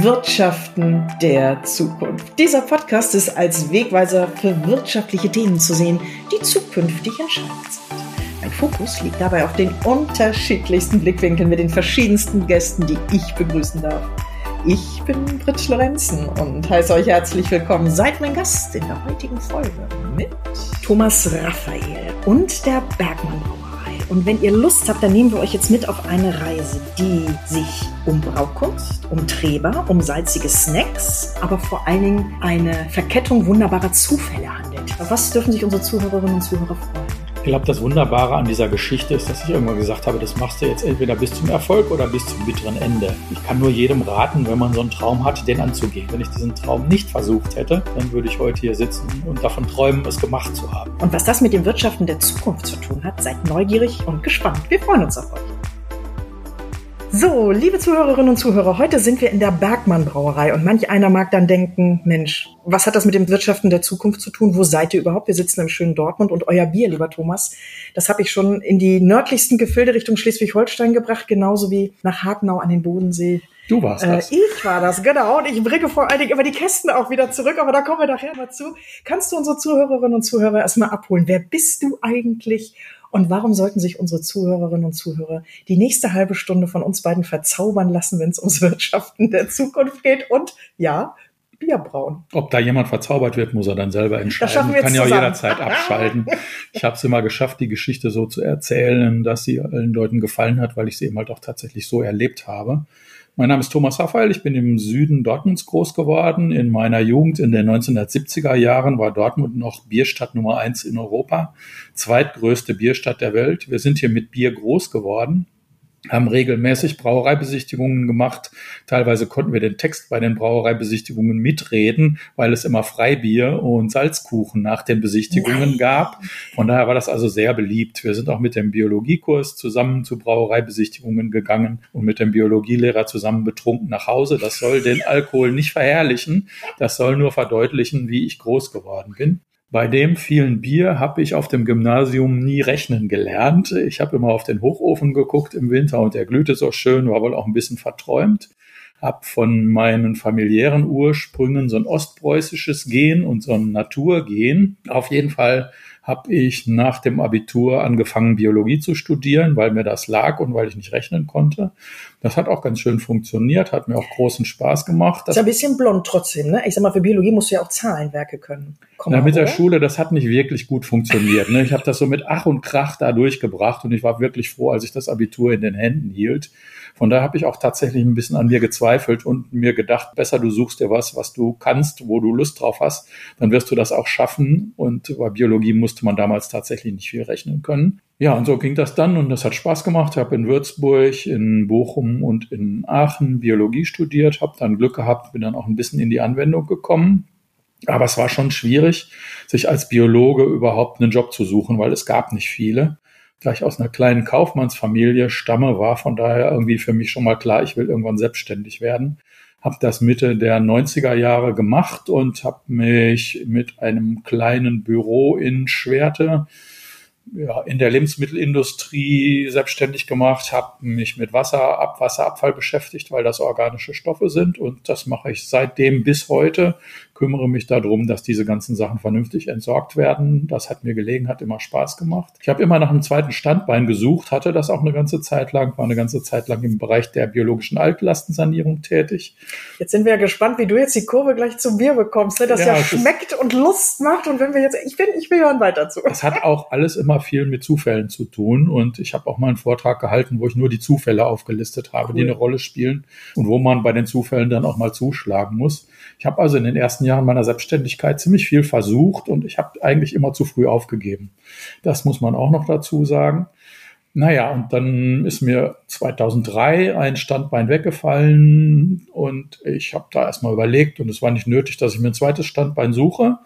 Wirtschaften der Zukunft. Dieser Podcast ist als Wegweiser für wirtschaftliche Themen zu sehen, die zukünftig entscheidend sind. Mein Fokus liegt dabei auf den unterschiedlichsten Blickwinkeln mit den verschiedensten Gästen, die ich begrüßen darf. Ich bin Britt Lorenzen und heiße euch herzlich willkommen. Seid mein Gast in der heutigen Folge mit Thomas Raphael und der Bergmann. Und wenn ihr Lust habt, dann nehmen wir euch jetzt mit auf eine Reise, die sich um Braukunst, um Treber, um salzige Snacks, aber vor allen Dingen eine Verkettung wunderbarer Zufälle handelt. Was dürfen sich unsere Zuhörerinnen und Zuhörer freuen? Ich glaube, das Wunderbare an dieser Geschichte ist, dass ich irgendwann gesagt habe, das machst du jetzt entweder bis zum Erfolg oder bis zum bitteren Ende. Ich kann nur jedem raten, wenn man so einen Traum hat, den anzugehen. Wenn ich diesen Traum nicht versucht hätte, dann würde ich heute hier sitzen und davon träumen, es gemacht zu haben. Und was das mit dem Wirtschaften der Zukunft zu tun hat, seid neugierig und gespannt. Wir freuen uns auf euch. So, liebe Zuhörerinnen und Zuhörer, heute sind wir in der Bergmann Brauerei und manch einer mag dann denken, Mensch, was hat das mit dem Wirtschaften der Zukunft zu tun? Wo seid ihr überhaupt? Wir sitzen im schönen Dortmund und euer Bier, lieber Thomas, das habe ich schon in die nördlichsten Gefilde Richtung Schleswig-Holstein gebracht, genauso wie nach Hagenau an den Bodensee. Du warst Äh, das. ich war das, genau. Und ich bringe vor allen Dingen immer die Kästen auch wieder zurück, aber da kommen wir nachher mal zu. Kannst du unsere Zuhörerinnen und Zuhörer erstmal abholen? Wer bist du eigentlich? Und warum sollten sich unsere Zuhörerinnen und Zuhörer die nächste halbe Stunde von uns beiden verzaubern lassen, wenn es ums Wirtschaften der Zukunft geht? Und ja, Bier brauen. Ob da jemand verzaubert wird, muss er dann selber entscheiden. schaffen wir Kann ja auch jederzeit abschalten. Ich habe es immer geschafft, die Geschichte so zu erzählen, dass sie allen Leuten gefallen hat, weil ich sie eben halt auch tatsächlich so erlebt habe. Mein Name ist Thomas Raphael, ich bin im Süden Dortmunds groß geworden. In meiner Jugend in den 1970er Jahren war Dortmund noch Bierstadt Nummer eins in Europa, zweitgrößte Bierstadt der Welt. Wir sind hier mit Bier groß geworden haben regelmäßig Brauereibesichtigungen gemacht. Teilweise konnten wir den Text bei den Brauereibesichtigungen mitreden, weil es immer Freibier und Salzkuchen nach den Besichtigungen gab. Von daher war das also sehr beliebt. Wir sind auch mit dem Biologiekurs zusammen zu Brauereibesichtigungen gegangen und mit dem Biologielehrer zusammen betrunken nach Hause. Das soll den Alkohol nicht verherrlichen. Das soll nur verdeutlichen, wie ich groß geworden bin. Bei dem vielen Bier habe ich auf dem Gymnasium nie rechnen gelernt. Ich habe immer auf den Hochofen geguckt im Winter und der glühte so schön, war wohl auch ein bisschen verträumt. Hab von meinen familiären Ursprüngen so ein ostpreußisches Gen und so ein Naturgen. Auf jeden Fall habe ich nach dem Abitur angefangen, Biologie zu studieren, weil mir das lag und weil ich nicht rechnen konnte. Das hat auch ganz schön funktioniert, hat mir auch großen Spaß gemacht. Ist ein bisschen blond trotzdem, ne? Ich sag mal, für Biologie musst du ja auch Zahlenwerke können. Komm Ja, mal mit der. Schule, das hat nicht wirklich gut funktioniert. Ne? Ich habe das so mit Ach und Krach da durchgebracht und ich war wirklich froh, als ich das Abitur in den Händen hielt. Von daher habe ich auch tatsächlich ein bisschen an mir gezweifelt und mir gedacht, besser du suchst dir was, was du kannst, wo du Lust drauf hast, dann wirst du das auch schaffen. Und bei Biologie musste man damals tatsächlich nicht viel rechnen können. Ja, und so ging das dann und das hat Spaß gemacht. Ich habe in Würzburg, in Bochum und in Aachen Biologie studiert, habe dann Glück gehabt, bin dann auch ein bisschen in die Anwendung gekommen. Aber es war schon schwierig, sich als Biologe überhaupt einen Job zu suchen, weil es gab nicht viele. Da ich aus einer kleinen Kaufmannsfamilie stamme, war von daher irgendwie für mich schon mal klar, ich will irgendwann selbstständig werden. Habe das Mitte der 90er Jahre gemacht und habe mich mit einem kleinen Büro in Schwerte ja, in der Lebensmittelindustrie selbstständig gemacht, habe mich mit Wasser, Abwasserabfall beschäftigt, weil das organische Stoffe sind und das mache ich seitdem bis heute. Kümmere mich darum, dass diese ganzen Sachen vernünftig entsorgt werden. Das hat mir gelegen, hat immer Spaß gemacht. Ich habe immer nach einem zweiten Standbein gesucht, hatte das auch eine ganze Zeit lang, war eine ganze Zeit lang im Bereich der biologischen Altlastensanierung tätig. Jetzt sind wir ja gespannt, wie du jetzt die Kurve gleich zum Bier bekommst, ne? das ja, Ja, ist- schmeckt und Lust macht. Und wenn wir jetzt, ich bin, ich will hören weiter zu. Das hat auch alles immer viel mit Zufällen zu tun. Und ich habe auch mal einen Vortrag gehalten, wo ich nur die Zufälle aufgelistet habe, die Cool. eine Rolle spielen und wo man bei den Zufällen dann auch mal zuschlagen muss. Ich habe also in den ersten Jahren meiner Selbstständigkeit ziemlich viel versucht und ich habe eigentlich immer zu früh aufgegeben. Das muss man auch noch dazu sagen. Naja, und dann ist mir 2003 ein Standbein weggefallen und ich habe da erstmal überlegt und es war nicht nötig, dass ich mir ein zweites Standbein suche.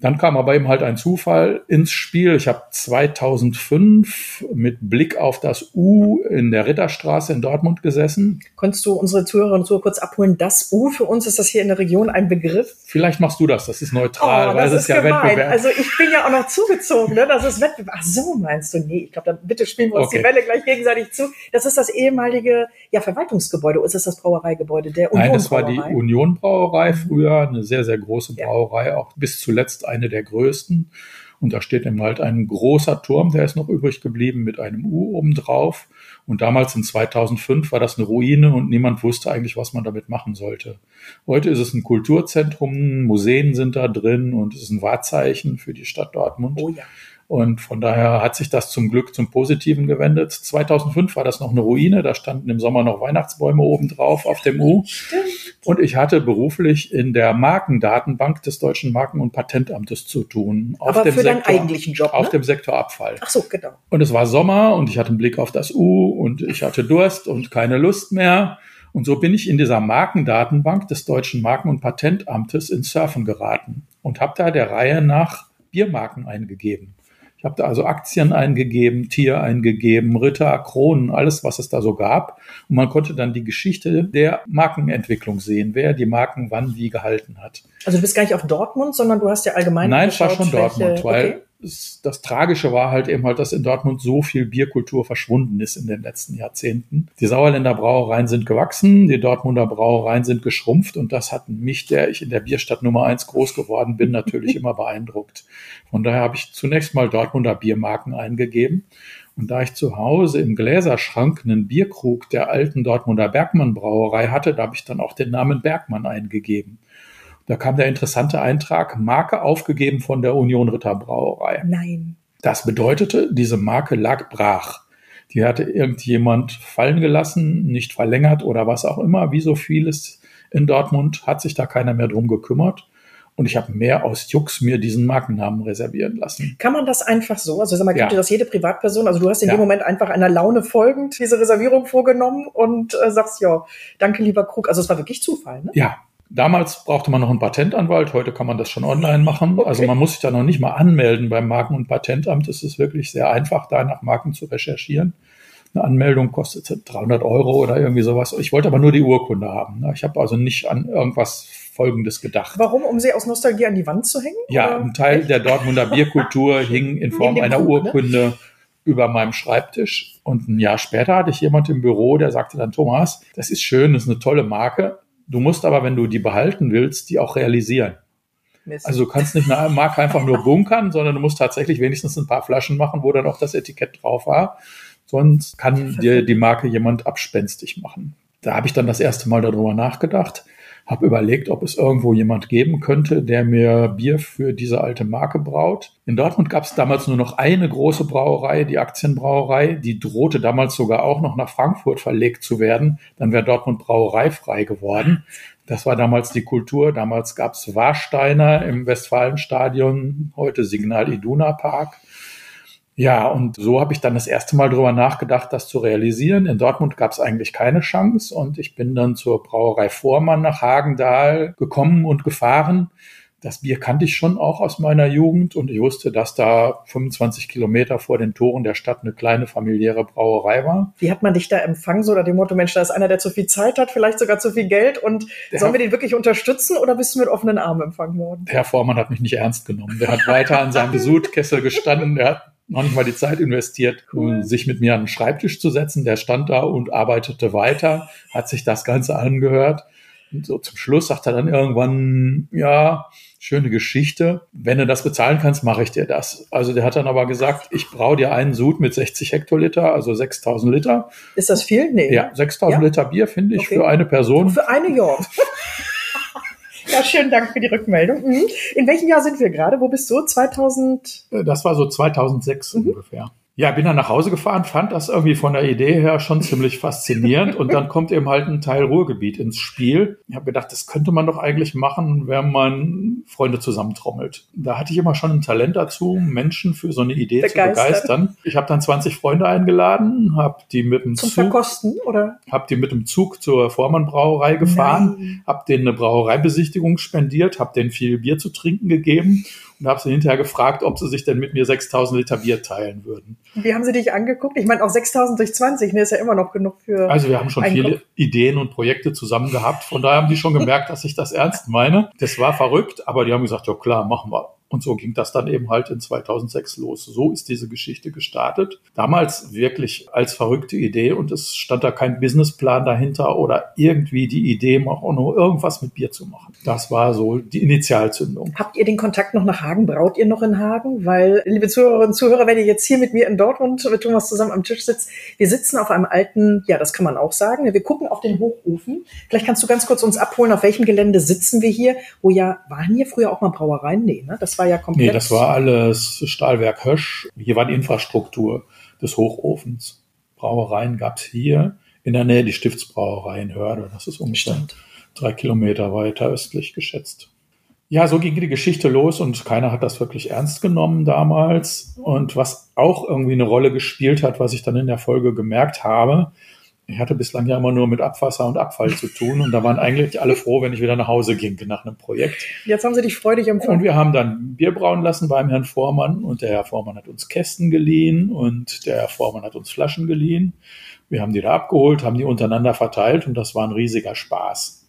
Dann kam aber eben halt ein Zufall ins Spiel. Ich habe 2005 mit Blick auf das U in der Ritterstraße in Dortmund gesessen. Konntest du unsere Zuhörerinnen und Zuhörer kurz abholen? Das U für uns ist das hier in der Region ein Begriff? Vielleicht machst du das, das ist neutral, oh, das weil es ist ja gemein. Wettbewerb. Also ich bin ja auch noch zugezogen, ne? Das ist Wettbewerb. Ach so, meinst du? Nee, ich glaube, dann bitte spielen wir uns Okay. die Bälle gleich gegenseitig zu. Das ist das ehemalige ja, Verwaltungsgebäude. Oder ist das das Brauereigebäude der Union Nein, das war die? Union Brauerei früher, eine sehr, sehr große Ja. Brauerei, auch bis zuletzt eine der größten. Und da steht eben halt ein großer Turm, der ist noch übrig geblieben mit einem U oben drauf. Und damals in 2005 war das eine Ruine und niemand wusste eigentlich, was man damit machen sollte. Heute ist es ein Kulturzentrum, Museen sind da drin und es ist ein Wahrzeichen für die Stadt Dortmund. Oh ja. Und von daher hat sich das zum Glück zum Positiven gewendet. 2005 war das noch eine Ruine, da standen im Sommer noch Weihnachtsbäume oben drauf auf dem U. Stimmt. Und ich hatte beruflich in der Markendatenbank des Deutschen Marken- und Patentamtes zu tun. Auf Aber dem für deinen Sektor, eigentlichen Job, Auf ne? dem Sektor Abfall. Ach so, genau. Und es war Sommer und ich hatte einen Blick auf das U und ich hatte Durst und keine Lust mehr. Und so bin ich in dieser Markendatenbank des Deutschen Marken- und Patentamtes ins Surfen geraten und habe da der Reihe nach Biermarken eingegeben. Ich habe da also Aktien eingegeben, Tier eingegeben, Ritter, Kronen, alles, was es da so gab. Und man konnte dann die Geschichte der Markenentwicklung sehen, wer die Marken wann wie gehalten hat. Also du bist gar nicht auf Dortmund, sondern du hast ja allgemein Nein, es war geschaut, schon Dortmund, welche- weil okay. es, das Tragische war halt eben halt, dass in Dortmund so viel Bierkultur verschwunden ist in den letzten Jahrzehnten. Die Sauerländer Brauereien sind gewachsen, die Dortmunder Brauereien sind geschrumpft und das hat mich, der ich in der Bierstadt Nummer eins groß geworden bin, natürlich immer beeindruckt. Von daher habe ich zunächst mal Dortmunder Biermarken eingegeben. Und da ich zu Hause im Gläserschrank einen Bierkrug der alten Dortmunder Bergmann Brauerei hatte, da habe ich dann auch den Namen Bergmann eingegeben. Da kam der interessante Eintrag, Marke aufgegeben von der Union Ritter Brauerei. Nein. Das bedeutete, diese Marke lag brach. Die hatte irgendjemand fallen gelassen, nicht verlängert oder was auch immer. Wie so vieles in Dortmund hat sich da keiner mehr drum gekümmert. Und ich habe mehr aus Jux mir diesen Markennamen reservieren lassen. Kann man das einfach so? Also sag mal, gibt Ja. dir das jede Privatperson? Also du hast in Ja. dem Moment einfach einer Laune folgend diese Reservierung vorgenommen und äh, sagst, ja, danke lieber Krug. Also es war wirklich Zufall, ne? Ja, damals brauchte man noch einen Patentanwalt. Heute kann man das schon online machen. Okay. Also man muss sich da noch nicht mal anmelden beim Marken- und Patentamt. Es ist wirklich sehr einfach, da nach Marken zu recherchieren. Eine Anmeldung kostet 300 Euro oder irgendwie sowas. Ich wollte aber nur die Urkunde haben. ne? Ich habe also nicht an irgendwas Folgendes gedacht. Warum? Um sie aus Nostalgie an die Wand zu hängen? Ja, Oder? ein Teil der Dortmunder Bierkultur hing in Form dem einer Krug, ne? Urkunde über meinem Schreibtisch. Und ein Jahr später hatte ich jemand im Büro, der sagte dann, Thomas, das ist schön, das ist eine tolle Marke. Du musst aber, wenn du die behalten willst, die auch realisieren. Mist. Also du kannst nicht eine Marke einfach nur bunkern, sondern du musst tatsächlich wenigstens ein paar Flaschen machen, wo dann auch das Etikett drauf war. Sonst kann dir die Marke jemand abspenstig machen. Da habe ich dann das erste Mal darüber nachgedacht, habe überlegt, ob es irgendwo jemand geben könnte, der mir Bier für diese alte Marke braut. In Dortmund gab es damals nur noch eine große Brauerei, die Aktienbrauerei. Die drohte damals sogar auch noch nach Frankfurt verlegt zu werden. Dann wäre Dortmund brauereifrei geworden. Das war damals die Kultur. Damals gab es Warsteiner im Westfalenstadion, heute Signal Iduna Park. Ja, und so habe ich dann das erste Mal drüber nachgedacht, das zu realisieren. In Dortmund gab es eigentlich keine Chance und ich bin dann zur Brauerei Vormann nach Hagendahl gekommen und gefahren. Das Bier kannte ich schon auch aus meiner Jugend und ich wusste, dass da 25 Kilometer vor den Toren der Stadt eine kleine familiäre Brauerei war. Wie hat man dich da empfangen, so oder dem Motto, Mensch, da ist einer, der zu viel Zeit hat, vielleicht sogar zu viel Geld und Der sollen wir den wirklich unterstützen oder bist du mit offenen Armen empfangen worden? Der Herr Vormann hat mich nicht ernst genommen. Der hat weiter an seinem Sudkessel gestanden. Der hat noch nicht mal die Zeit investiert, um sich mit mir an den Schreibtisch zu setzen. Der stand da und arbeitete weiter, hat sich das Ganze angehört. Und so zum Schluss sagt er dann irgendwann, ja, schöne Geschichte. Wenn du das bezahlen kannst, mache ich dir das. Also der hat dann aber gesagt, ich braue dir einen Sud mit 60 Hektoliter, also 6000 Liter. Ist das viel? Nee. Ja, 6000 Ja? Liter Bier finde ich Okay. für eine Person. Für eine Jahr. ja, schönen Dank für die Rückmeldung. Mhm. In welchem Jahr sind wir gerade? Wo bist du? 2000? Das war so 2006 Mhm. ungefähr. Ja, bin dann nach Hause gefahren, fand das irgendwie von der Idee her schon ziemlich faszinierend und dann kommt eben halt ein Teil Ruhrgebiet ins Spiel. Ich habe gedacht, das könnte man doch eigentlich machen, wenn man Freunde zusammentrommelt. Da hatte ich immer schon ein Talent dazu, Menschen für so eine Idee Begeistern. zu begeistern. Ich habe dann 20 Freunde eingeladen, habe die mit dem Zum Zug, Verkosten, oder? hab die mit dem Zug zur Vormann Brauerei gefahren habe denen eine Brauereibesichtigung spendiert, habe denen viel Bier zu trinken gegeben und habe sie hinterher gefragt, ob sie sich denn mit mir 6000 Liter Bier teilen würden. Wie haben sie dich angeguckt? Ich meine, auch 6000 durch 20, ne, ist ja immer noch genug für. Also wir haben schon viele Kopf. Ideen und Projekte zusammen gehabt. Von daher haben die schon gemerkt, dass ich das ernst meine. Das war verrückt, aber die haben gesagt, ja klar, machen wir. Und so ging das dann eben halt in 2006 los. So ist diese Geschichte gestartet. Damals wirklich als verrückte Idee und es stand da kein Businessplan dahinter oder irgendwie die Idee, auch nur irgendwas mit Bier zu machen. Das war so die Initialzündung. Habt ihr den Kontakt noch nach Hagen? Braut ihr noch in Hagen? Weil, liebe Zuhörerinnen und Zuhörer, wenn ihr jetzt hier mit mir in Dortmund mit Thomas zusammen am Tisch sitzt, wir sitzen auf einem alten, ja, das kann man auch sagen, wir gucken auf den Hochofen. Vielleicht kannst du ganz kurz uns abholen, auf welchem Gelände sitzen wir hier, wo ja, waren hier früher auch mal Brauereien? Nee, ne? Das war ja komplett. Nee, das war alles Stahlwerk Hösch. Hier war die Infrastruktur des Hochofens. Brauereien gab es hier. In der Nähe die Stiftsbrauerei in Hörde. Das ist ungefähr Stimmt. drei Kilometer weiter östlich geschätzt. Ja, so ging die Geschichte los und keiner hat das wirklich ernst genommen damals. Und was auch irgendwie eine Rolle gespielt hat, was ich dann in der Folge gemerkt habe, ich hatte bislang ja immer nur mit Abwasser und Abfall zu tun und da waren eigentlich alle froh, wenn ich wieder nach Hause ging nach einem Projekt. Jetzt haben sie dich freudig empfangen. Und wir haben dann Bier brauen lassen beim Herrn Vormann und der Herr Vormann hat uns Kästen geliehen und der Herr Vormann hat uns Flaschen geliehen. Wir haben die da abgeholt, haben die untereinander verteilt und das war ein riesiger Spaß.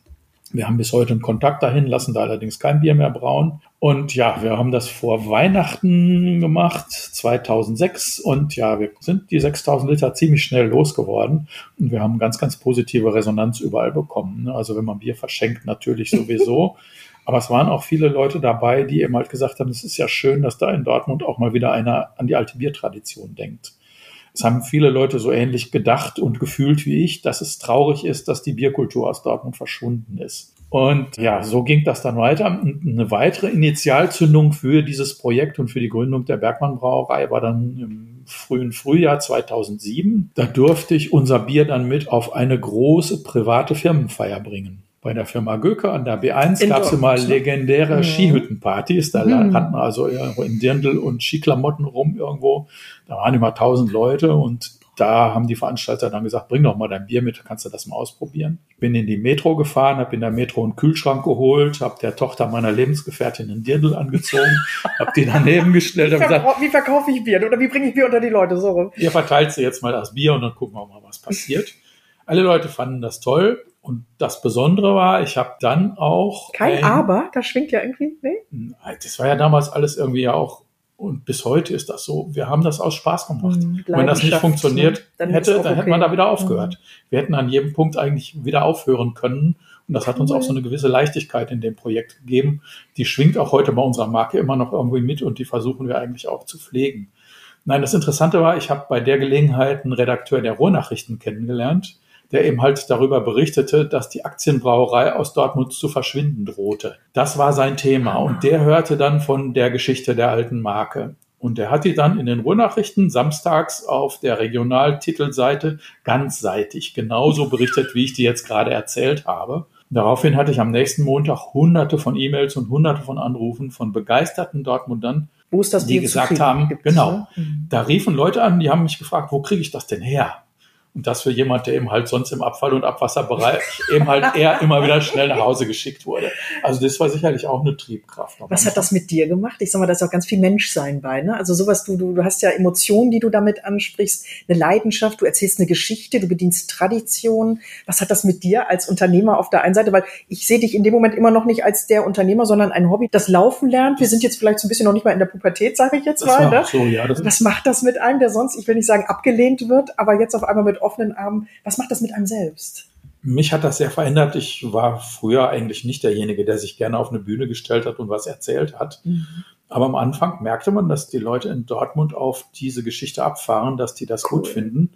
Wir haben bis heute einen Kontakt dahin, lassen da allerdings kein Bier mehr brauen. Und ja, wir haben das vor Weihnachten gemacht, 2006. Und ja, wir sind die 6000 Liter ziemlich schnell losgeworden. Und wir haben ganz, ganz positive Resonanz überall bekommen. Also wenn man Bier verschenkt, natürlich sowieso. Aber es waren auch viele Leute dabei, die eben halt gesagt haben, es ist ja schön, dass da in Dortmund auch mal wieder einer an die alte Biertradition denkt. Es haben viele Leute so ähnlich gedacht und gefühlt wie ich, dass es traurig ist, dass die Bierkultur aus Dortmund verschwunden ist. Und ja, so ging das dann weiter. Eine weitere Initialzündung für dieses Projekt und für die Gründung der Bergmann Brauerei war dann im frühen Frühjahr 2007. Da durfte ich unser Bier dann mit auf eine große private Firmenfeier bringen bei der Firma Göke an der B1 gab es immer legendäre mhm. Skihüttenpartys. Da mhm. hatten wir also in Dirndl und Skiklamotten rum irgendwo. Da waren immer tausend Leute und da haben die Veranstalter dann gesagt, bring doch mal dein Bier mit, kannst du das mal ausprobieren. Bin in die Metro gefahren, habe in der Metro einen Kühlschrank geholt, habe der Tochter meiner Lebensgefährtin einen Dirndl angezogen, habe die daneben gestellt. Wie, gesagt, wie verkaufe ich Bier oder wie bringe ich Bier unter die Leute so rum? Ihr verteilt sie jetzt mal das Bier und dann gucken wir mal, was passiert. Alle Leute fanden das toll. Und das Besondere war, ich habe dann auch. Kein ein, Aber, das schwingt ja irgendwie, nee? Das war ja damals alles irgendwie ja auch, und bis heute ist das so, wir haben das aus Spaß gemacht. Mhm, Wenn das nicht funktioniert dann hätte, dann okay. hätte man da wieder aufgehört. Mhm. Wir hätten an jedem Punkt eigentlich wieder aufhören können. Und das hat uns auch so eine gewisse Leichtigkeit in dem Projekt gegeben. Die schwingt auch heute bei unserer Marke immer noch irgendwie mit und die versuchen wir eigentlich auch zu pflegen. Nein, das Interessante war, ich habe bei der Gelegenheit einen Redakteur der Ruhrnachrichten kennengelernt, der eben halt darüber berichtete, dass die Aktienbrauerei aus Dortmund zu verschwinden drohte. Das war sein Thema und der hörte dann von der Geschichte der alten Marke. Und er hat die dann in den Ruhrnachrichten samstags auf der Regionaltitelseite ganzseitig genauso berichtet, wie ich die jetzt gerade erzählt habe. Daraufhin hatte ich am nächsten Montag hunderte von E-Mails und hunderte von Anrufen von begeisterten Dortmundern, wo ist das die gesagt haben, genau, ne? da riefen Leute an, die haben mich gefragt, wo kriege ich das denn her? Und das für jemand, der eben halt sonst im Abfall- und Abwasserbereich eben halt eher immer wieder schnell nach Hause geschickt wurde. Also das war sicherlich auch eine Triebkraft. Was hat das mit dir gemacht? Ich sag mal, da ist auch ganz viel Menschsein bei. Ne? Also sowas, du, du, du hast ja Emotionen, die du damit ansprichst, eine Leidenschaft, du erzählst eine Geschichte, du bedienst Tradition. Was hat das mit dir als Unternehmer auf der einen Seite? Weil ich sehe dich in dem Moment immer noch nicht als der Unternehmer, sondern ein Hobby, das Laufen lernt. Wir sind jetzt vielleicht so ein bisschen noch nicht mal in der Pubertät, sage ich jetzt das mal. Ne? So, ja, Was macht das mit einem, der sonst, ich will nicht sagen abgelehnt wird, aber jetzt auf einmal mit offenen Armen. Was macht das mit einem selbst? Mich hat das sehr verändert. Ich war früher eigentlich nicht derjenige, der sich gerne auf eine Bühne gestellt hat und was erzählt hat. Mhm. Aber am Anfang merkte man, dass die Leute in Dortmund auf diese Geschichte abfahren, dass die das cool. gut finden.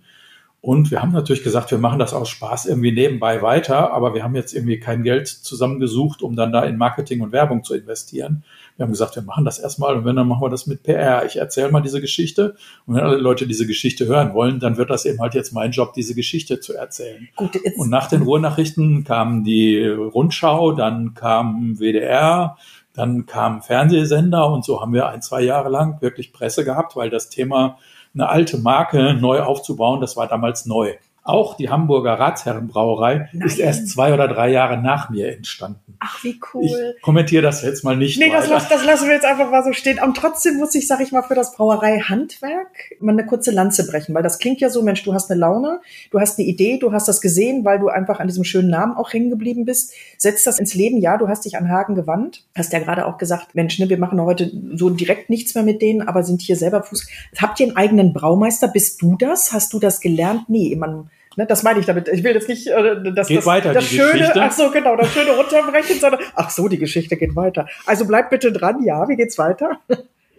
Und wir haben natürlich gesagt, wir machen das aus Spaß irgendwie nebenbei weiter, aber wir haben jetzt irgendwie kein Geld zusammengesucht, um dann da in Marketing und Werbung zu investieren. Wir haben gesagt, wir machen das erstmal und wenn, dann machen wir das mit PR. Ich erzähle mal diese Geschichte und wenn alle Leute diese Geschichte hören wollen, dann wird das eben halt jetzt mein Job, diese Geschichte zu erzählen. Gut, und nach den Ruhrnachrichten kam die Rundschau, dann kam WDR, dann kam Fernsehsender und so haben wir ein, zwei Jahre lang wirklich Presse gehabt, weil das Thema eine alte Marke neu aufzubauen, das war damals neu. Auch die Hamburger Ratsherrenbrauerei Nein. ist erst zwei oder drei Jahre nach mir entstanden. Ach, wie cool. Ich kommentiere das jetzt mal nicht. Nee, das, das, lassen wir jetzt einfach mal so stehen. Und trotzdem muss ich, sag ich mal, für das Brauerei-Handwerk mal eine kurze Lanze brechen, weil das klingt ja so, Mensch, du hast eine Laune, du hast eine Idee, du hast das gesehen, weil du einfach an diesem schönen Namen auch hängen geblieben bist. Setzt das ins Leben, ja, du hast dich an Hagen gewandt. Hast ja gerade auch gesagt, Mensch, ne, wir machen heute so direkt nichts mehr mit denen, aber sind hier selber Fuß. Habt ihr einen eigenen Braumeister? Bist du das? Hast du das gelernt? Nee, man Ne, das meine ich damit. Ich will jetzt nicht äh, das, geht das, weiter, das die schöne, Geschichte. ach so genau, das schöne runterbrechen, sondern ach so, die Geschichte geht weiter. Also bleib bitte dran. Ja, wie geht's weiter?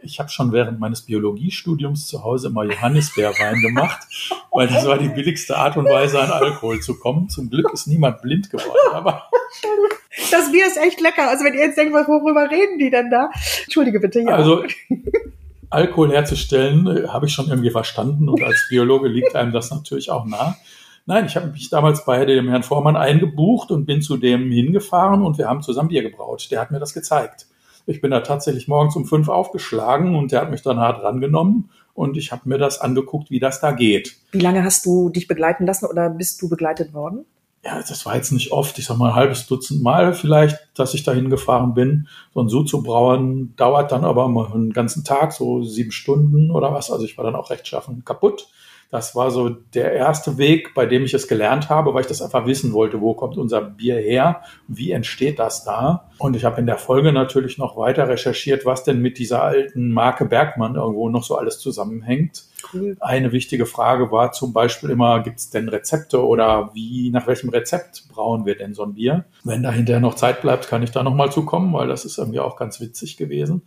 Ich habe schon während meines Biologiestudiums zu Hause immer Johannisbeerwein gemacht, weil das war die billigste Art und Weise, an Alkohol zu kommen. Zum Glück ist niemand blind geworden, aber Das Bier ist echt lecker. Also wenn ihr jetzt denkt, worüber reden die denn da? Entschuldige bitte, ja. Also Alkohol herzustellen, äh, habe ich schon irgendwie verstanden und als Biologe liegt einem das natürlich auch nah. Nein, ich habe mich damals bei dem Herrn Vormann eingebucht und bin zu dem hingefahren und wir haben zusammen Bier gebraut. Der hat mir das gezeigt. Ich bin da tatsächlich morgens um fünf aufgeschlagen und der hat mich dann hart rangenommen und ich habe mir das angeguckt, wie das da geht. Wie lange hast du dich begleiten lassen oder bist du begleitet worden? ja, das war jetzt nicht oft, ich sag mal ein halbes Dutzend Mal vielleicht, dass ich dahin gefahren bin. So ein Sud zu brauen dauert dann aber mal einen ganzen Tag, so sieben Stunden oder was. Also ich war dann auch rechtschaffen kaputt. Das war so der erste Weg, bei dem ich es gelernt habe, weil ich das einfach wissen wollte, wo kommt unser Bier her, wie entsteht das da. Und ich habe in der Folge natürlich noch weiter recherchiert, was denn mit dieser alten Marke Bergmann irgendwo noch so alles zusammenhängt. Cool. Eine wichtige Frage war zum Beispiel immer, gibt es denn Rezepte oder wie, nach welchem Rezept brauen wir denn so ein Bier? Wenn da hinterher noch Zeit bleibt, kann ich da nochmal zukommen, weil das ist irgendwie auch ganz witzig gewesen.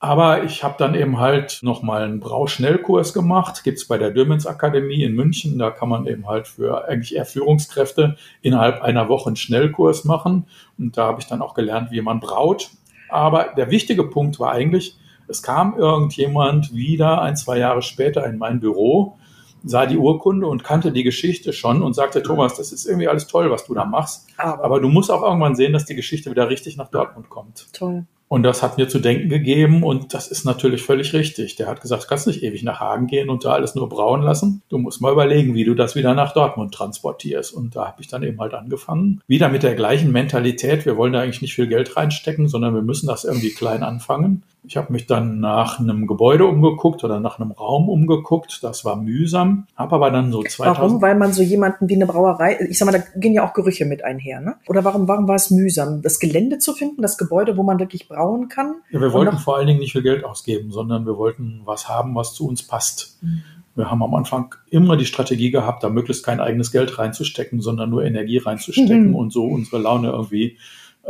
Aber ich habe dann eben halt nochmal einen Brauschnellkurs gemacht, gibt's bei der Dürmens Akademie in München. Da kann man eben halt für eigentlich eher Führungskräfte innerhalb einer Woche einen Schnellkurs machen. Und da habe ich dann auch gelernt, wie man braut. Aber der wichtige Punkt war eigentlich, es kam irgendjemand wieder ein, zwei Jahre später in mein Büro, sah die Urkunde und kannte die Geschichte schon und sagte, Thomas, das ist irgendwie alles toll, was du da machst. Aber, Aber du musst auch irgendwann sehen, dass die Geschichte wieder richtig nach Dortmund kommt. toll. Und das hat mir zu denken gegeben und das ist natürlich völlig richtig. Der hat gesagt, du kannst nicht ewig nach Hagen gehen und da alles nur brauen lassen. Du musst mal überlegen, wie du das wieder nach Dortmund transportierst. Und da habe ich dann eben halt angefangen. Wieder mit der gleichen Mentalität. Wir wollen da eigentlich nicht viel Geld reinstecken, sondern wir müssen das irgendwie klein anfangen. Ich habe mich dann nach einem Gebäude umgeguckt oder nach einem Raum umgeguckt. Das war mühsam. Habe aber dann so 2000... Warum? Weil man so jemanden wie eine Brauerei, ich sag mal, da gehen ja auch Gerüche mit einher, ne? Oder warum, warum war es mühsam, das Gelände zu finden, das Gebäude, wo man wirklich brauen kann? Ja, wir wollten vor allen Dingen nicht viel Geld ausgeben, sondern wir wollten was haben, was zu uns passt. Mhm. Wir haben am Anfang immer die Strategie gehabt, da möglichst kein eigenes Geld reinzustecken, sondern nur Energie reinzustecken Mhm. und so unsere Laune irgendwie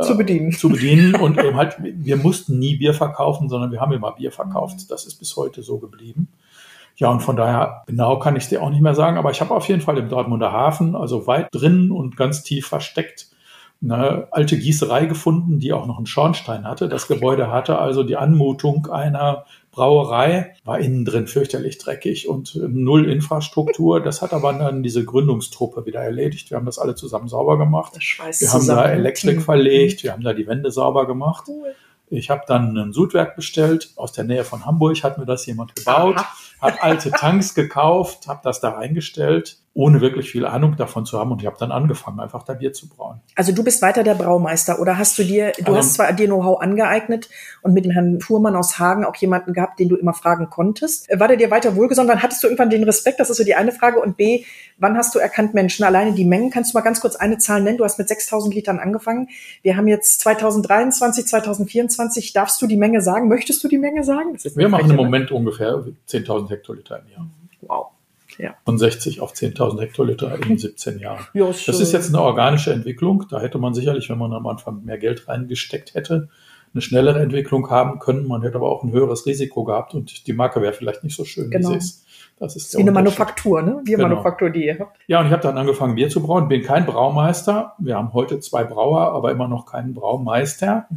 Zu bedienen. Zu bedienen. Und eben halt, wir mussten nie Bier verkaufen, sondern wir haben immer Bier verkauft. Das ist bis heute so geblieben. Ja, und von daher, genau kann ich es dir auch nicht mehr sagen, aber ich habe auf jeden Fall im Dortmunder Hafen, also weit drin und ganz tief versteckt, eine alte Gießerei gefunden, die auch noch einen Schornstein hatte. Das Gebäude hatte also die Anmutung einer Brauerei, war innen drin fürchterlich dreckig und äh, null Infrastruktur. Das hat aber dann diese Gründungstruppe wieder erledigt. Wir haben das alle zusammen sauber gemacht. Wir haben da zusammen. Elektrik Mhm. verlegt, wir haben da die Wände sauber gemacht. Cool. Ich habe dann ein Sudwerk bestellt. Aus der Nähe von Hamburg hat mir das jemand gebaut, Aha. Hat alte Tanks gekauft, habe das da reingestellt, ohne wirklich viel Ahnung davon zu haben. Und ich habe dann angefangen, einfach da Bier zu brauen. Also du bist weiter der Braumeister oder hast du dir, du Also- hast zwar dir Know-how angeeignet und mit dem Herrn Fuhrmann aus Hagen auch jemanden gehabt, den du immer fragen konntest. War der dir weiter wohlgesonnen? Wann hattest du irgendwann den Respekt? Das ist so die eine Frage. Und B, wann hast du erkannt, Menschen, alleine die Mengen, kannst du mal ganz kurz eine Zahl nennen? Du hast mit 6000 Litern angefangen. Wir haben jetzt 2023, 2024. Darfst du die Menge sagen? Möchtest du die Menge sagen? Wir machen im? Moment ungefähr 10.000 Hektoliter im Jahr. Wow. Ja. Von 60 auf 10.000 Hektoliter in 17 Jahren. Ja, Das ist jetzt eine organische Entwicklung. Da hätte man sicherlich, wenn man am Anfang mehr Geld reingesteckt hätte, eine schnellere Entwicklung haben können. Man hätte aber auch ein höheres Risiko gehabt und die Marke wäre vielleicht nicht so schön, Genau. wie sie ist. Das ist Das ist der wie eine. Manufaktur, ne? Wir Genau. Manufaktur, die ihr habt. Ja, und ich habe dann angefangen, Bier zu brauen. Bin kein Braumeister. Wir haben heute zwei Brauer, aber immer noch keinen Braumeister.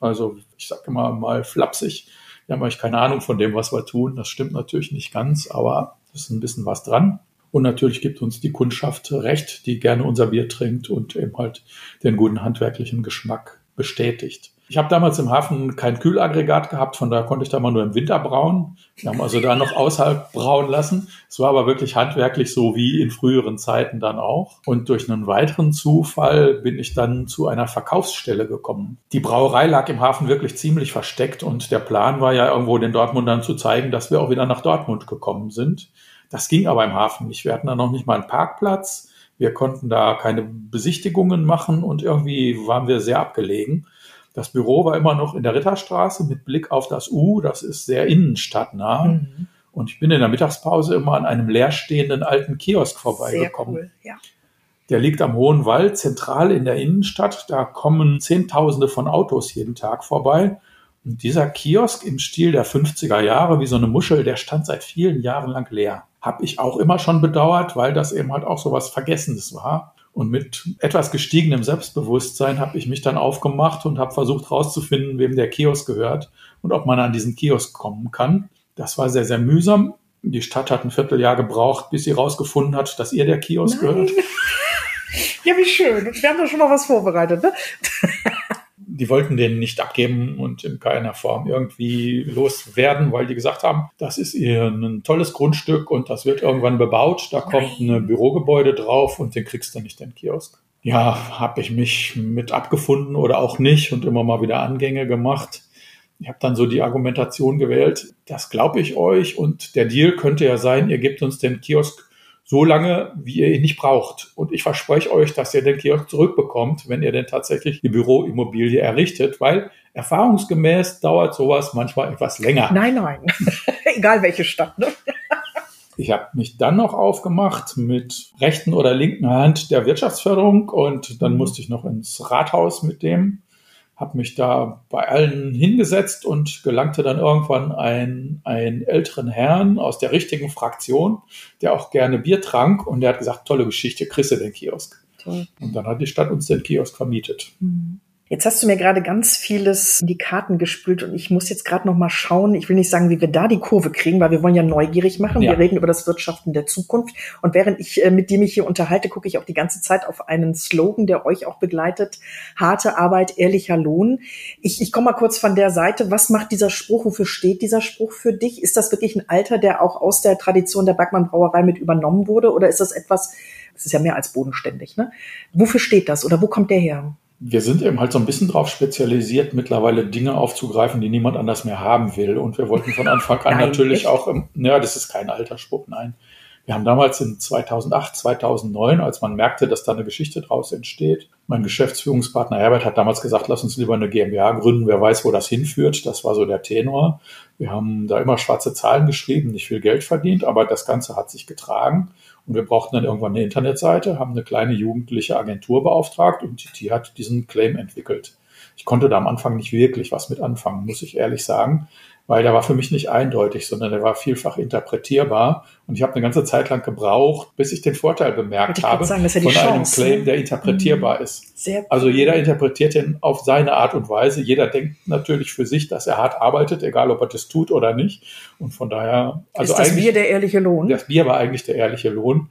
Also ich sage immer mal flapsig. Wir haben eigentlich keine Ahnung von dem, was wir tun. Das stimmt natürlich nicht ganz, aber es ist ein bisschen was dran. Und natürlich gibt uns die Kundschaft recht, die gerne unser Bier trinkt und eben halt den guten handwerklichen Geschmack bestätigt. Ich habe damals im Hafen kein Kühlaggregat gehabt, von daher konnte ich da mal nur im Winter brauen. Wir haben also da noch außerhalb brauen lassen. Es war aber wirklich handwerklich so wie in früheren Zeiten dann auch. Und durch einen weiteren Zufall bin ich dann zu einer Verkaufsstelle gekommen. Die Brauerei lag im Hafen wirklich ziemlich versteckt und der Plan war ja irgendwo den Dortmundern zu zeigen, dass wir auch wieder nach Dortmund gekommen sind. Das ging aber im Hafen nicht. Wir hatten da noch nicht mal einen Parkplatz. Wir konnten da keine Besichtigungen machen und irgendwie waren wir sehr abgelegen. Das Büro war immer noch in der Ritterstraße mit Blick auf das U. Das ist sehr innenstadtnah. Mhm. Und ich bin in der Mittagspause immer an einem leerstehenden alten Kiosk vorbeigekommen. Sehr cool, ja. Der liegt am Hohen Wald, zentral in der Innenstadt. Da kommen Zehntausende von Autos jeden Tag vorbei. Und dieser Kiosk im Stil der 50er Jahre, wie so eine Muschel, der stand seit vielen Jahren lang leer. Hab ich auch immer schon bedauert, weil das eben halt auch so was Vergessenes war. Und mit etwas gestiegenem Selbstbewusstsein habe ich mich dann aufgemacht und habe versucht herauszufinden, wem der Kiosk gehört und ob man an diesen Kiosk kommen kann. Das war sehr, sehr mühsam. Die Stadt hat ein Vierteljahr gebraucht, bis sie herausgefunden hat, dass ihr der Kiosk Nein. gehört. Ja, wie schön. Wir haben da schon mal was vorbereitet, ne? die wollten den nicht abgeben und in keiner Form irgendwie loswerden, weil die gesagt haben, das ist ihr ein tolles Grundstück und das wird irgendwann bebaut. Da kommt ein Bürogebäude drauf und den kriegst du nicht den Kiosk. Ja, habe ich mich mit abgefunden oder auch nicht und immer mal wieder Angänge gemacht. Ich habe dann so die Argumentation gewählt, das glaube ich euch und der Deal könnte ja sein, ihr gebt uns den Kiosk so lange, wie ihr ihn nicht braucht. Und ich verspreche euch, dass ihr den Kiosk zurückbekommt, wenn ihr denn tatsächlich die Büroimmobilie errichtet, weil erfahrungsgemäß dauert sowas manchmal etwas länger. Nein, nein. Egal welche Stadt. Ne? Ich habe mich dann noch aufgemacht mit rechten oder linken Hand der Wirtschaftsförderung und dann musste ich noch ins Rathaus mit dem habe mich da bei allen hingesetzt und gelangte dann irgendwann ein, einen älteren Herrn aus der richtigen Fraktion, der auch gerne Bier trank und der hat gesagt, tolle Geschichte, kriegst du den Kiosk. Toll. Und dann hat die Stadt uns den Kiosk vermietet. Mhm. Jetzt hast du mir gerade ganz vieles in die Karten gespült und ich muss jetzt gerade noch mal schauen. Ich will nicht sagen, wie wir da die Kurve kriegen, weil wir wollen ja neugierig machen. Ja. Wir reden über das Wirtschaften der Zukunft. Und während ich äh, mit dir mich hier unterhalte, gucke ich auch die ganze Zeit auf einen Slogan, der euch auch begleitet. Harte Arbeit, ehrlicher Lohn. Ich, ich komme mal kurz von der Seite. Was macht dieser Spruch? Wofür steht dieser Spruch für dich? Ist das wirklich ein Alter, der auch aus der Tradition der Bergmann Brauerei mit übernommen wurde? Oder ist das etwas, das ist ja mehr als bodenständig, ne? Wofür steht das oder wo kommt der her? Wir sind eben halt so ein bisschen darauf spezialisiert, mittlerweile Dinge aufzugreifen, die niemand anders mehr haben will. Und wir wollten von Anfang an nein, natürlich echt? auch, im, ja, das ist kein Altersspruch, nein. Wir haben damals in 2008, 2009, als man merkte, dass da eine Geschichte draus entsteht, mein Geschäftsführungspartner Herbert hat damals gesagt, lass uns lieber eine GmbH gründen, wer weiß, wo das hinführt. Das war so der Tenor. Wir haben da immer schwarze Zahlen geschrieben, nicht viel Geld verdient, aber das Ganze hat sich getragen. Und wir brauchten dann irgendwann eine Internetseite, haben eine kleine jugendliche Agentur beauftragt und die hat diesen Claim entwickelt. Ich konnte da am Anfang nicht wirklich was mit anfangen, muss ich ehrlich sagen weil der war für mich nicht eindeutig, sondern der war vielfach interpretierbar. Und ich habe eine ganze Zeit lang gebraucht, bis ich den Vorteil bemerkt habe sagen, ja von Chance, einem Claim, ne? der interpretierbar mhm. ist. Sehr also jeder interpretiert den auf seine Art und Weise. Jeder denkt natürlich für sich, dass er hart arbeitet, egal ob er das tut oder nicht. Und von daher, also ist das Bier der ehrliche Lohn? Das Bier war eigentlich der ehrliche Lohn.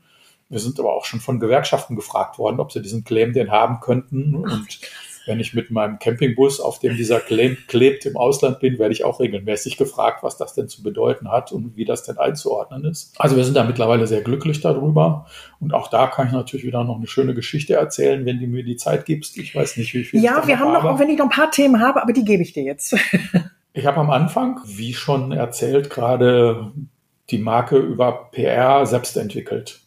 Wir sind aber auch schon von Gewerkschaften gefragt worden, ob sie diesen Claim denn haben könnten. Und wenn ich mit meinem Campingbus, auf dem dieser Claim klebt, im Ausland bin, werde ich auch regelmäßig gefragt, was das denn zu bedeuten hat und wie das denn einzuordnen ist. Also wir sind da mittlerweile sehr glücklich darüber. Und auch da kann ich natürlich wieder noch eine schöne Geschichte erzählen, wenn du mir die Zeit gibst. Ich weiß nicht, wie viel. Ja, wir haben noch, auch wenn ich noch ein paar Themen habe, aber die gebe ich dir jetzt. ich habe am Anfang, wie schon erzählt, gerade die Marke über PR selbst entwickelt.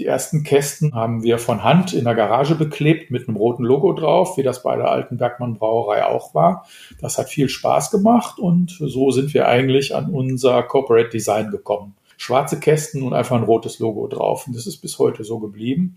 Die ersten Kästen haben wir von Hand in der Garage beklebt mit einem roten Logo drauf, wie das bei der alten Bergmann Brauerei auch war. Das hat viel Spaß gemacht und so sind wir eigentlich an unser Corporate Design gekommen. Schwarze Kästen und einfach ein rotes Logo drauf. Und das ist bis heute so geblieben.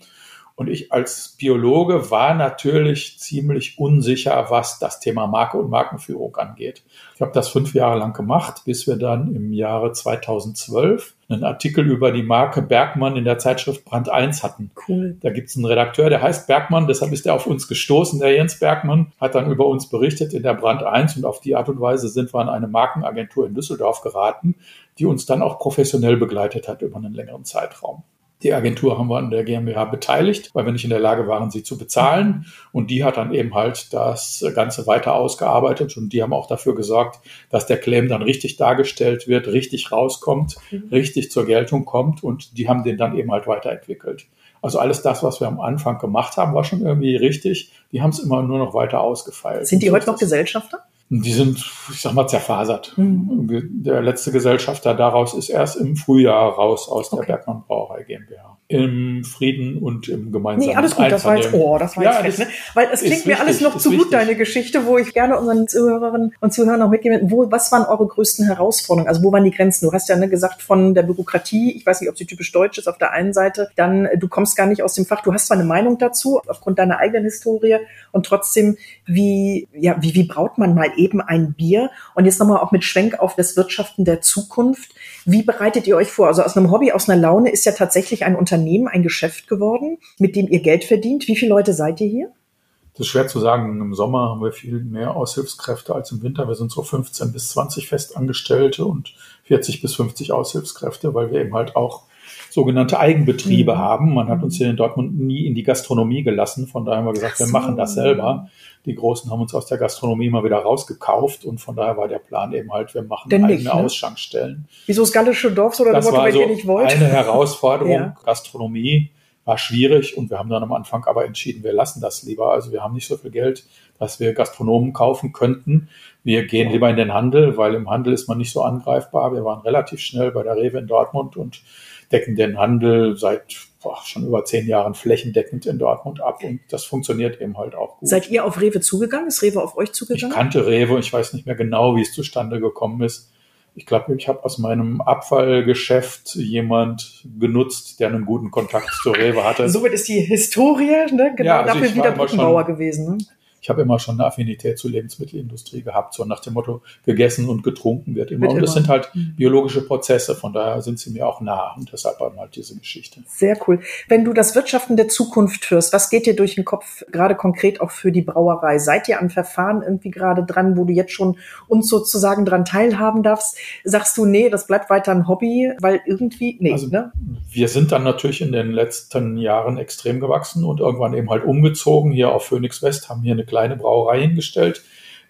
Und ich als Biologe war natürlich ziemlich unsicher, was das Thema Marke und Markenführung angeht. Ich habe das fünf Jahre lang gemacht, bis wir dann im Jahre 2012 einen Artikel über die Marke Bergmann in der Zeitschrift Brand 1 hatten. Cool. Da gibt es einen Redakteur, der heißt Bergmann, deshalb ist er auf uns gestoßen. Der Jens Bergmann hat dann über uns berichtet in der Brand 1 und auf die Art und Weise sind wir an eine Markenagentur in Düsseldorf geraten, die uns dann auch professionell begleitet hat über einen längeren Zeitraum. Die Agentur haben wir an der GmbH beteiligt, weil wir nicht in der Lage waren, sie zu bezahlen. Und die hat dann eben halt das Ganze weiter ausgearbeitet und die haben auch dafür gesorgt, dass der Claim dann richtig dargestellt wird, richtig rauskommt, mhm. richtig zur Geltung kommt und die haben den dann eben halt weiterentwickelt. Also alles das, was wir am Anfang gemacht haben, war schon irgendwie richtig. Die haben es immer nur noch weiter ausgefeilt. Sind die heute noch Gesellschafter? Die sind, ich sag mal, zerfasert. Mhm. Der letzte Gesellschafter daraus ist erst im Frühjahr raus aus okay. der Bergmann Brauerei GmbH im Frieden und im gemeinsamen Nee, alles gut, das war jetzt, oh, das war ja, jetzt fest, ne? Weil es klingt mir alles noch zu gut, deine Geschichte, wo ich gerne unseren Zuhörerinnen und Zuhörern noch mitgeben wo, was waren eure größten Herausforderungen? Also wo waren die Grenzen? Du hast ja ne, gesagt von der Bürokratie, ich weiß nicht, ob sie typisch deutsch ist auf der einen Seite, dann du kommst gar nicht aus dem Fach, du hast zwar eine Meinung dazu, aufgrund deiner eigenen Historie und trotzdem, wie, ja, wie, wie braut man mal eben ein Bier? Und jetzt nochmal auch mit Schwenk auf das Wirtschaften der Zukunft. Wie bereitet ihr euch vor? Also aus einem Hobby, aus einer Laune ist ja tatsächlich ein Unternehmen, ein Geschäft geworden, mit dem ihr Geld verdient. Wie viele Leute seid ihr hier? Das ist schwer zu sagen. Im Sommer haben wir viel mehr Aushilfskräfte als im Winter. Wir sind so 15 bis 20 Festangestellte und 40 bis 50 Aushilfskräfte, weil wir eben halt auch sogenannte Eigenbetriebe mhm. haben. Man hat uns hier in Dortmund nie in die Gastronomie gelassen. Von daher haben wir gesagt, so. wir machen das selber. Die Großen haben uns aus der Gastronomie mal wieder rausgekauft und von daher war der Plan eben halt, wir machen Denn eigene nicht, ne? Ausschankstellen. Wieso das gallische Dorf oder das Motto, war so ihr nicht wollt? Eine Herausforderung. ja. Gastronomie war schwierig und wir haben dann am Anfang aber entschieden, wir lassen das lieber. Also wir haben nicht so viel Geld, dass wir Gastronomen kaufen könnten. Wir gehen lieber in den Handel, weil im Handel ist man nicht so angreifbar. Wir waren relativ schnell bei der Rewe in Dortmund und decken den Handel seit boah, schon über zehn Jahren flächendeckend in Dortmund ab und das funktioniert eben halt auch gut. Seid ihr auf Rewe zugegangen? Ist Rewe auf euch zugegangen? Ich kannte Rewe, ich weiß nicht mehr genau, wie es zustande gekommen ist. Ich glaube, ich habe aus meinem Abfallgeschäft jemand genutzt, der einen guten Kontakt zur Rewe hatte. Somit ist die Historie ne, genau ja, also dafür wieder Brückenbauer gewesen. Ne? Ich habe immer schon eine Affinität zur Lebensmittelindustrie gehabt, so nach dem Motto, gegessen und getrunken wird immer. Wird und das sind halt mhm. biologische Prozesse, von daher sind sie mir auch nah und deshalb halt diese Geschichte. Sehr cool. Wenn du das Wirtschaften der Zukunft führst, was geht dir durch den Kopf, gerade konkret auch für die Brauerei? Seid ihr an Verfahren irgendwie gerade dran, wo du jetzt schon uns sozusagen dran teilhaben darfst? Sagst du, nee, das bleibt weiter ein Hobby, weil irgendwie, nee, also, ne? Wir sind dann natürlich in den letzten Jahren extrem gewachsen und irgendwann eben halt umgezogen hier auf Phoenix West, haben hier eine kleine Brauerei hingestellt,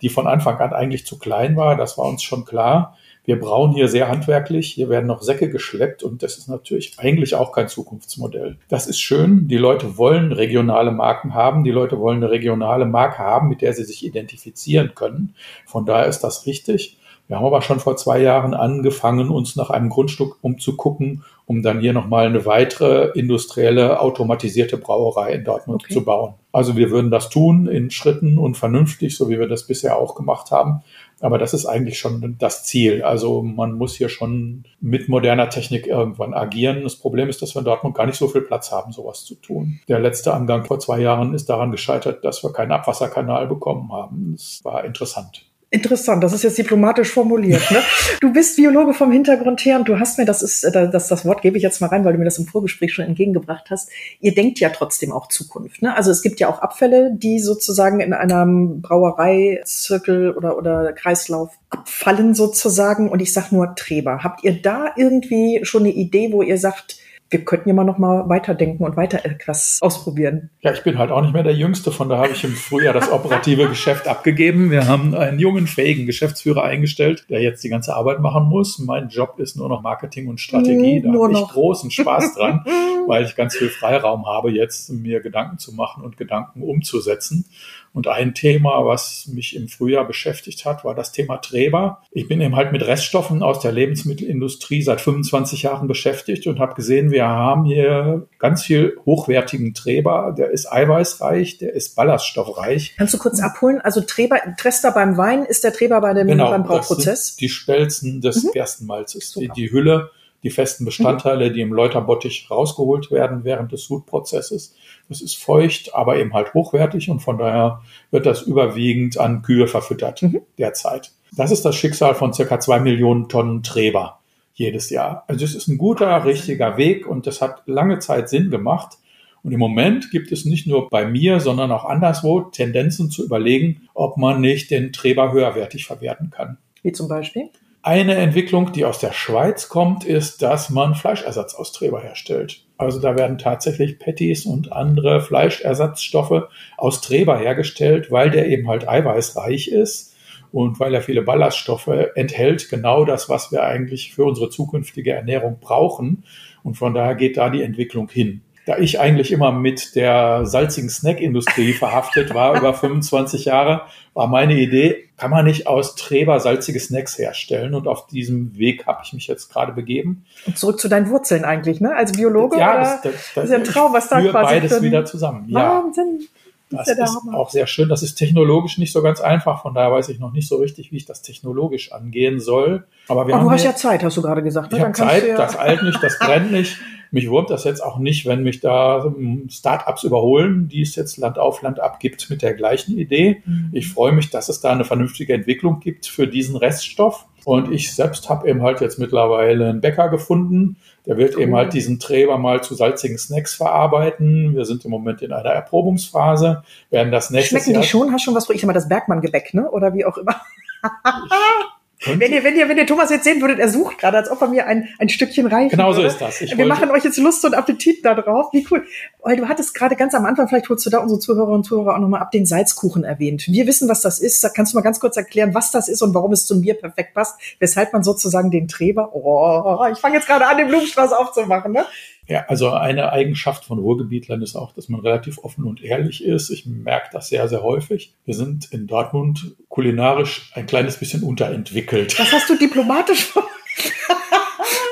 die von Anfang an eigentlich zu klein war. Das war uns schon klar. Wir brauen hier sehr handwerklich. Hier werden noch Säcke geschleppt und das ist natürlich eigentlich auch kein Zukunftsmodell. Das ist schön. Die Leute wollen regionale Marken haben. Die Leute wollen eine regionale Marke haben, mit der sie sich identifizieren können. Von daher ist das richtig. Wir haben aber schon vor zwei Jahren angefangen, uns nach einem Grundstück umzugucken, um dann hier nochmal eine weitere industrielle, automatisierte Brauerei in Dortmund okay. zu bauen. Also wir würden das tun in Schritten und vernünftig, so wie wir das bisher auch gemacht haben. Aber das ist eigentlich schon das Ziel. Also man muss hier schon mit moderner Technik irgendwann agieren. Das Problem ist, dass wir in Dortmund gar nicht so viel Platz haben, sowas zu tun. Der letzte Angang vor zwei Jahren ist daran gescheitert, dass wir keinen Abwasserkanal bekommen haben. Das war interessant. Interessant, das ist jetzt diplomatisch formuliert. Ne? Du bist Biologe vom Hintergrund her und du hast mir, das ist, äh, das, das Wort gebe ich jetzt mal rein, weil du mir das im Vorgespräch schon entgegengebracht hast. Ihr denkt ja trotzdem auch Zukunft. Ne? Also es gibt ja auch Abfälle, die sozusagen in einem Brauereizirkel oder, oder Kreislauf abfallen sozusagen. Und ich sag nur Treber. Habt ihr da irgendwie schon eine Idee, wo ihr sagt, wir könnten ja mal noch mal weiterdenken und weiter etwas ausprobieren. Ja, ich bin halt auch nicht mehr der Jüngste, von da habe ich im Frühjahr das operative Geschäft abgegeben. Wir haben einen jungen, fähigen Geschäftsführer eingestellt, der jetzt die ganze Arbeit machen muss. Mein Job ist nur noch Marketing und Strategie. Da habe ich großen Spaß dran, weil ich ganz viel Freiraum habe, jetzt mir Gedanken zu machen und Gedanken umzusetzen. Und ein Thema, was mich im Frühjahr beschäftigt hat, war das Thema Treber. Ich bin eben halt mit Reststoffen aus der Lebensmittelindustrie seit 25 Jahren beschäftigt und habe gesehen, wir haben hier ganz viel hochwertigen Treber. Der ist eiweißreich, der ist ballaststoffreich. Kannst du kurz abholen? Also Treber, Trester beim Wein ist der Treber bei dem, genau, beim Brauprozess? die Spelzen des mhm. Gerstenmalzes. Die, die Hülle die festen Bestandteile, die im Läuterbottich rausgeholt werden während des Sudprozesses. Das ist feucht, aber eben halt hochwertig und von daher wird das überwiegend an Kühe verfüttert mhm. derzeit. Das ist das Schicksal von circa zwei Millionen Tonnen Treber jedes Jahr. Also es ist ein guter, richtiger Weg und das hat lange Zeit Sinn gemacht. Und im Moment gibt es nicht nur bei mir, sondern auch anderswo Tendenzen zu überlegen, ob man nicht den Treber höherwertig verwerten kann. Wie zum Beispiel? Eine Entwicklung, die aus der Schweiz kommt, ist, dass man Fleischersatz aus Treber herstellt. Also da werden tatsächlich Patties und andere Fleischersatzstoffe aus Treber hergestellt, weil der eben halt eiweißreich ist und weil er viele Ballaststoffe enthält, genau das, was wir eigentlich für unsere zukünftige Ernährung brauchen. Und von daher geht da die Entwicklung hin da ich eigentlich immer mit der salzigen Snackindustrie verhaftet war, über 25 Jahre, war meine Idee, kann man nicht aus Treber salzige Snacks herstellen? Und auf diesem Weg habe ich mich jetzt gerade begeben. Und zurück zu deinen Wurzeln eigentlich, ne? Als Biologe? Ja, das, das, das, ist ja ein Traum, was da quasi beides wieder zusammen. Wahnsinn. Ja. Das ist, ja ist auch sehr schön. Das ist technologisch nicht so ganz einfach. Von daher weiß ich noch nicht so richtig, wie ich das technologisch angehen soll. Aber wir oh, haben du hast ja Zeit, hast du gerade gesagt. Ne? Ich habe Zeit, ja das eilt nicht, das brennt nicht. Mich wurmt das jetzt auch nicht, wenn mich da Startups überholen, die es jetzt Land auf Land ab gibt mit der gleichen Idee. Mhm. Ich freue mich, dass es da eine vernünftige Entwicklung gibt für diesen Reststoff. Und ich selbst habe eben halt jetzt mittlerweile einen Bäcker gefunden. Der wird cool. eben halt diesen Träber mal zu salzigen Snacks verarbeiten. Wir sind im Moment in einer Erprobungsphase, werden das nächste Schmecken die schon? Hast schon was, ich sag mal, das Bergmann-Gebäck, ne? Oder wie auch immer. Wenn ihr, wenn ihr, wenn ihr Thomas jetzt sehen würdet, er sucht gerade, als ob er mir ein, ein Stückchen reicht. Genau so ist das. Ich Wir machen euch jetzt Lust und Appetit da drauf. Wie cool. Weil du hattest gerade ganz am Anfang, vielleicht holst du da unsere Zuhörerinnen und Zuhörer auch nochmal ab, den Salzkuchen erwähnt. Wir wissen, was das ist. Da kannst du mal ganz kurz erklären, was das ist und warum es zum Bier perfekt passt. Weshalb man sozusagen den Treber, oh, ich fange jetzt gerade an, den Blumenstrauß aufzumachen, ne? Ja, also eine Eigenschaft von Ruhrgebietlern ist auch, dass man relativ offen und ehrlich ist. Ich merke das sehr, sehr häufig. Wir sind in Dortmund kulinarisch ein kleines bisschen unterentwickelt. Was hast du diplomatisch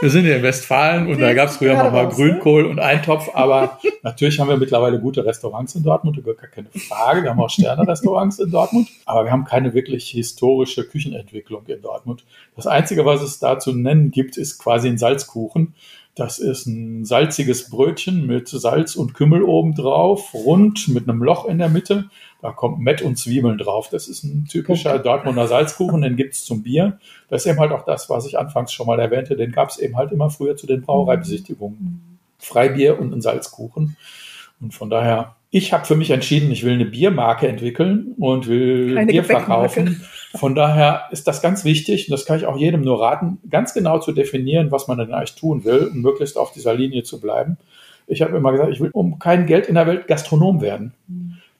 Wir sind ja in Westfalen und da gab es früher noch mal ne? Grünkohl und Eintopf, aber natürlich haben wir mittlerweile gute Restaurants in Dortmund, gar keine Frage. Wir haben auch Sterne-Restaurants in Dortmund, aber wir haben keine wirklich historische Küchenentwicklung in Dortmund. Das Einzige, was es da zu nennen gibt, ist quasi ein Salzkuchen. Das ist ein salziges Brötchen mit Salz und Kümmel oben drauf, rund mit einem Loch in der Mitte. Da kommt Mett und Zwiebeln drauf. Das ist ein typischer Dortmunder Salzkuchen, den gibt's zum Bier. Das ist eben halt auch das, was ich anfangs schon mal erwähnte. Den gab's eben halt immer früher zu den Brauereibesichtigungen. Freibier und ein Salzkuchen. Und von daher, ich habe für mich entschieden, ich will eine Biermarke entwickeln und will Keine Bier verkaufen. Von daher ist das ganz wichtig, und das kann ich auch jedem nur raten, ganz genau zu definieren, was man denn eigentlich tun will und möglichst auf dieser Linie zu bleiben. Ich habe immer gesagt, ich will um kein Geld in der Welt Gastronom werden.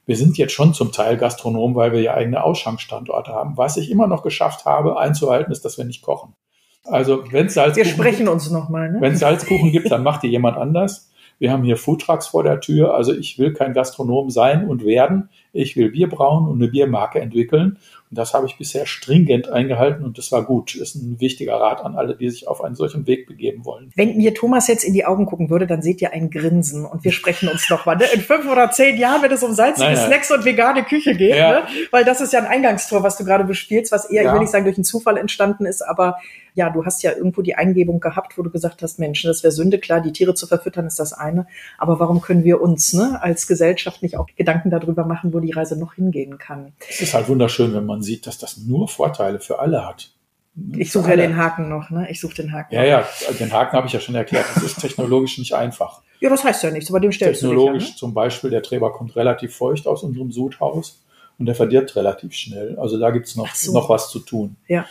Wir sind jetzt schon zum Teil Gastronom, weil wir ja eigene Ausschankstandorte haben. Was ich immer noch geschafft habe einzuhalten, ist, dass wir nicht kochen. Also wenn es Salzkuchen, wir sprechen uns noch mal. Ne? Wenn es Salzkuchen gibt, dann macht die jemand anders. Wir haben hier Foodtrucks vor der Tür. Also ich will kein Gastronom sein und werden. Ich will Bier brauen und eine Biermarke entwickeln. Und das habe ich bisher stringent eingehalten und das war gut. Das ist ein wichtiger Rat an alle, die sich auf einen solchen Weg begeben wollen. Wenn mir Thomas jetzt in die Augen gucken würde, dann seht ihr ein Grinsen und wir sprechen uns noch mal. Ne? In fünf oder zehn Jahren, wenn es um salzige nein, nein. Snacks und vegane Küche geht, ja. ne? weil das ist ja ein Eingangstor, was du gerade bespielst, was eher, ja. ich will nicht sagen, durch einen Zufall entstanden ist, aber ja, du hast ja irgendwo die Eingebung gehabt, wo du gesagt hast, Mensch, das wäre Sünde, klar, die Tiere zu verfüttern ist das eine, aber warum können wir uns ne, als Gesellschaft nicht auch Gedanken darüber machen, wo die Reise noch hingehen kann? Es ist halt wunderschön, wenn man sieht, dass das nur Vorteile für alle hat. Ich suche ja den Haken noch, ne? Ich suche den Haken. Ja, ja, den Haken habe ich ja schon erklärt. Das ist technologisch nicht einfach. Ja, das heißt ja nichts, aber dem stellst technologisch du dich an, ne? zum Beispiel, der Treber kommt relativ feucht aus unserem Sudhaus und der verdirbt relativ schnell. Also da gibt's noch, so. noch was zu tun. Ja.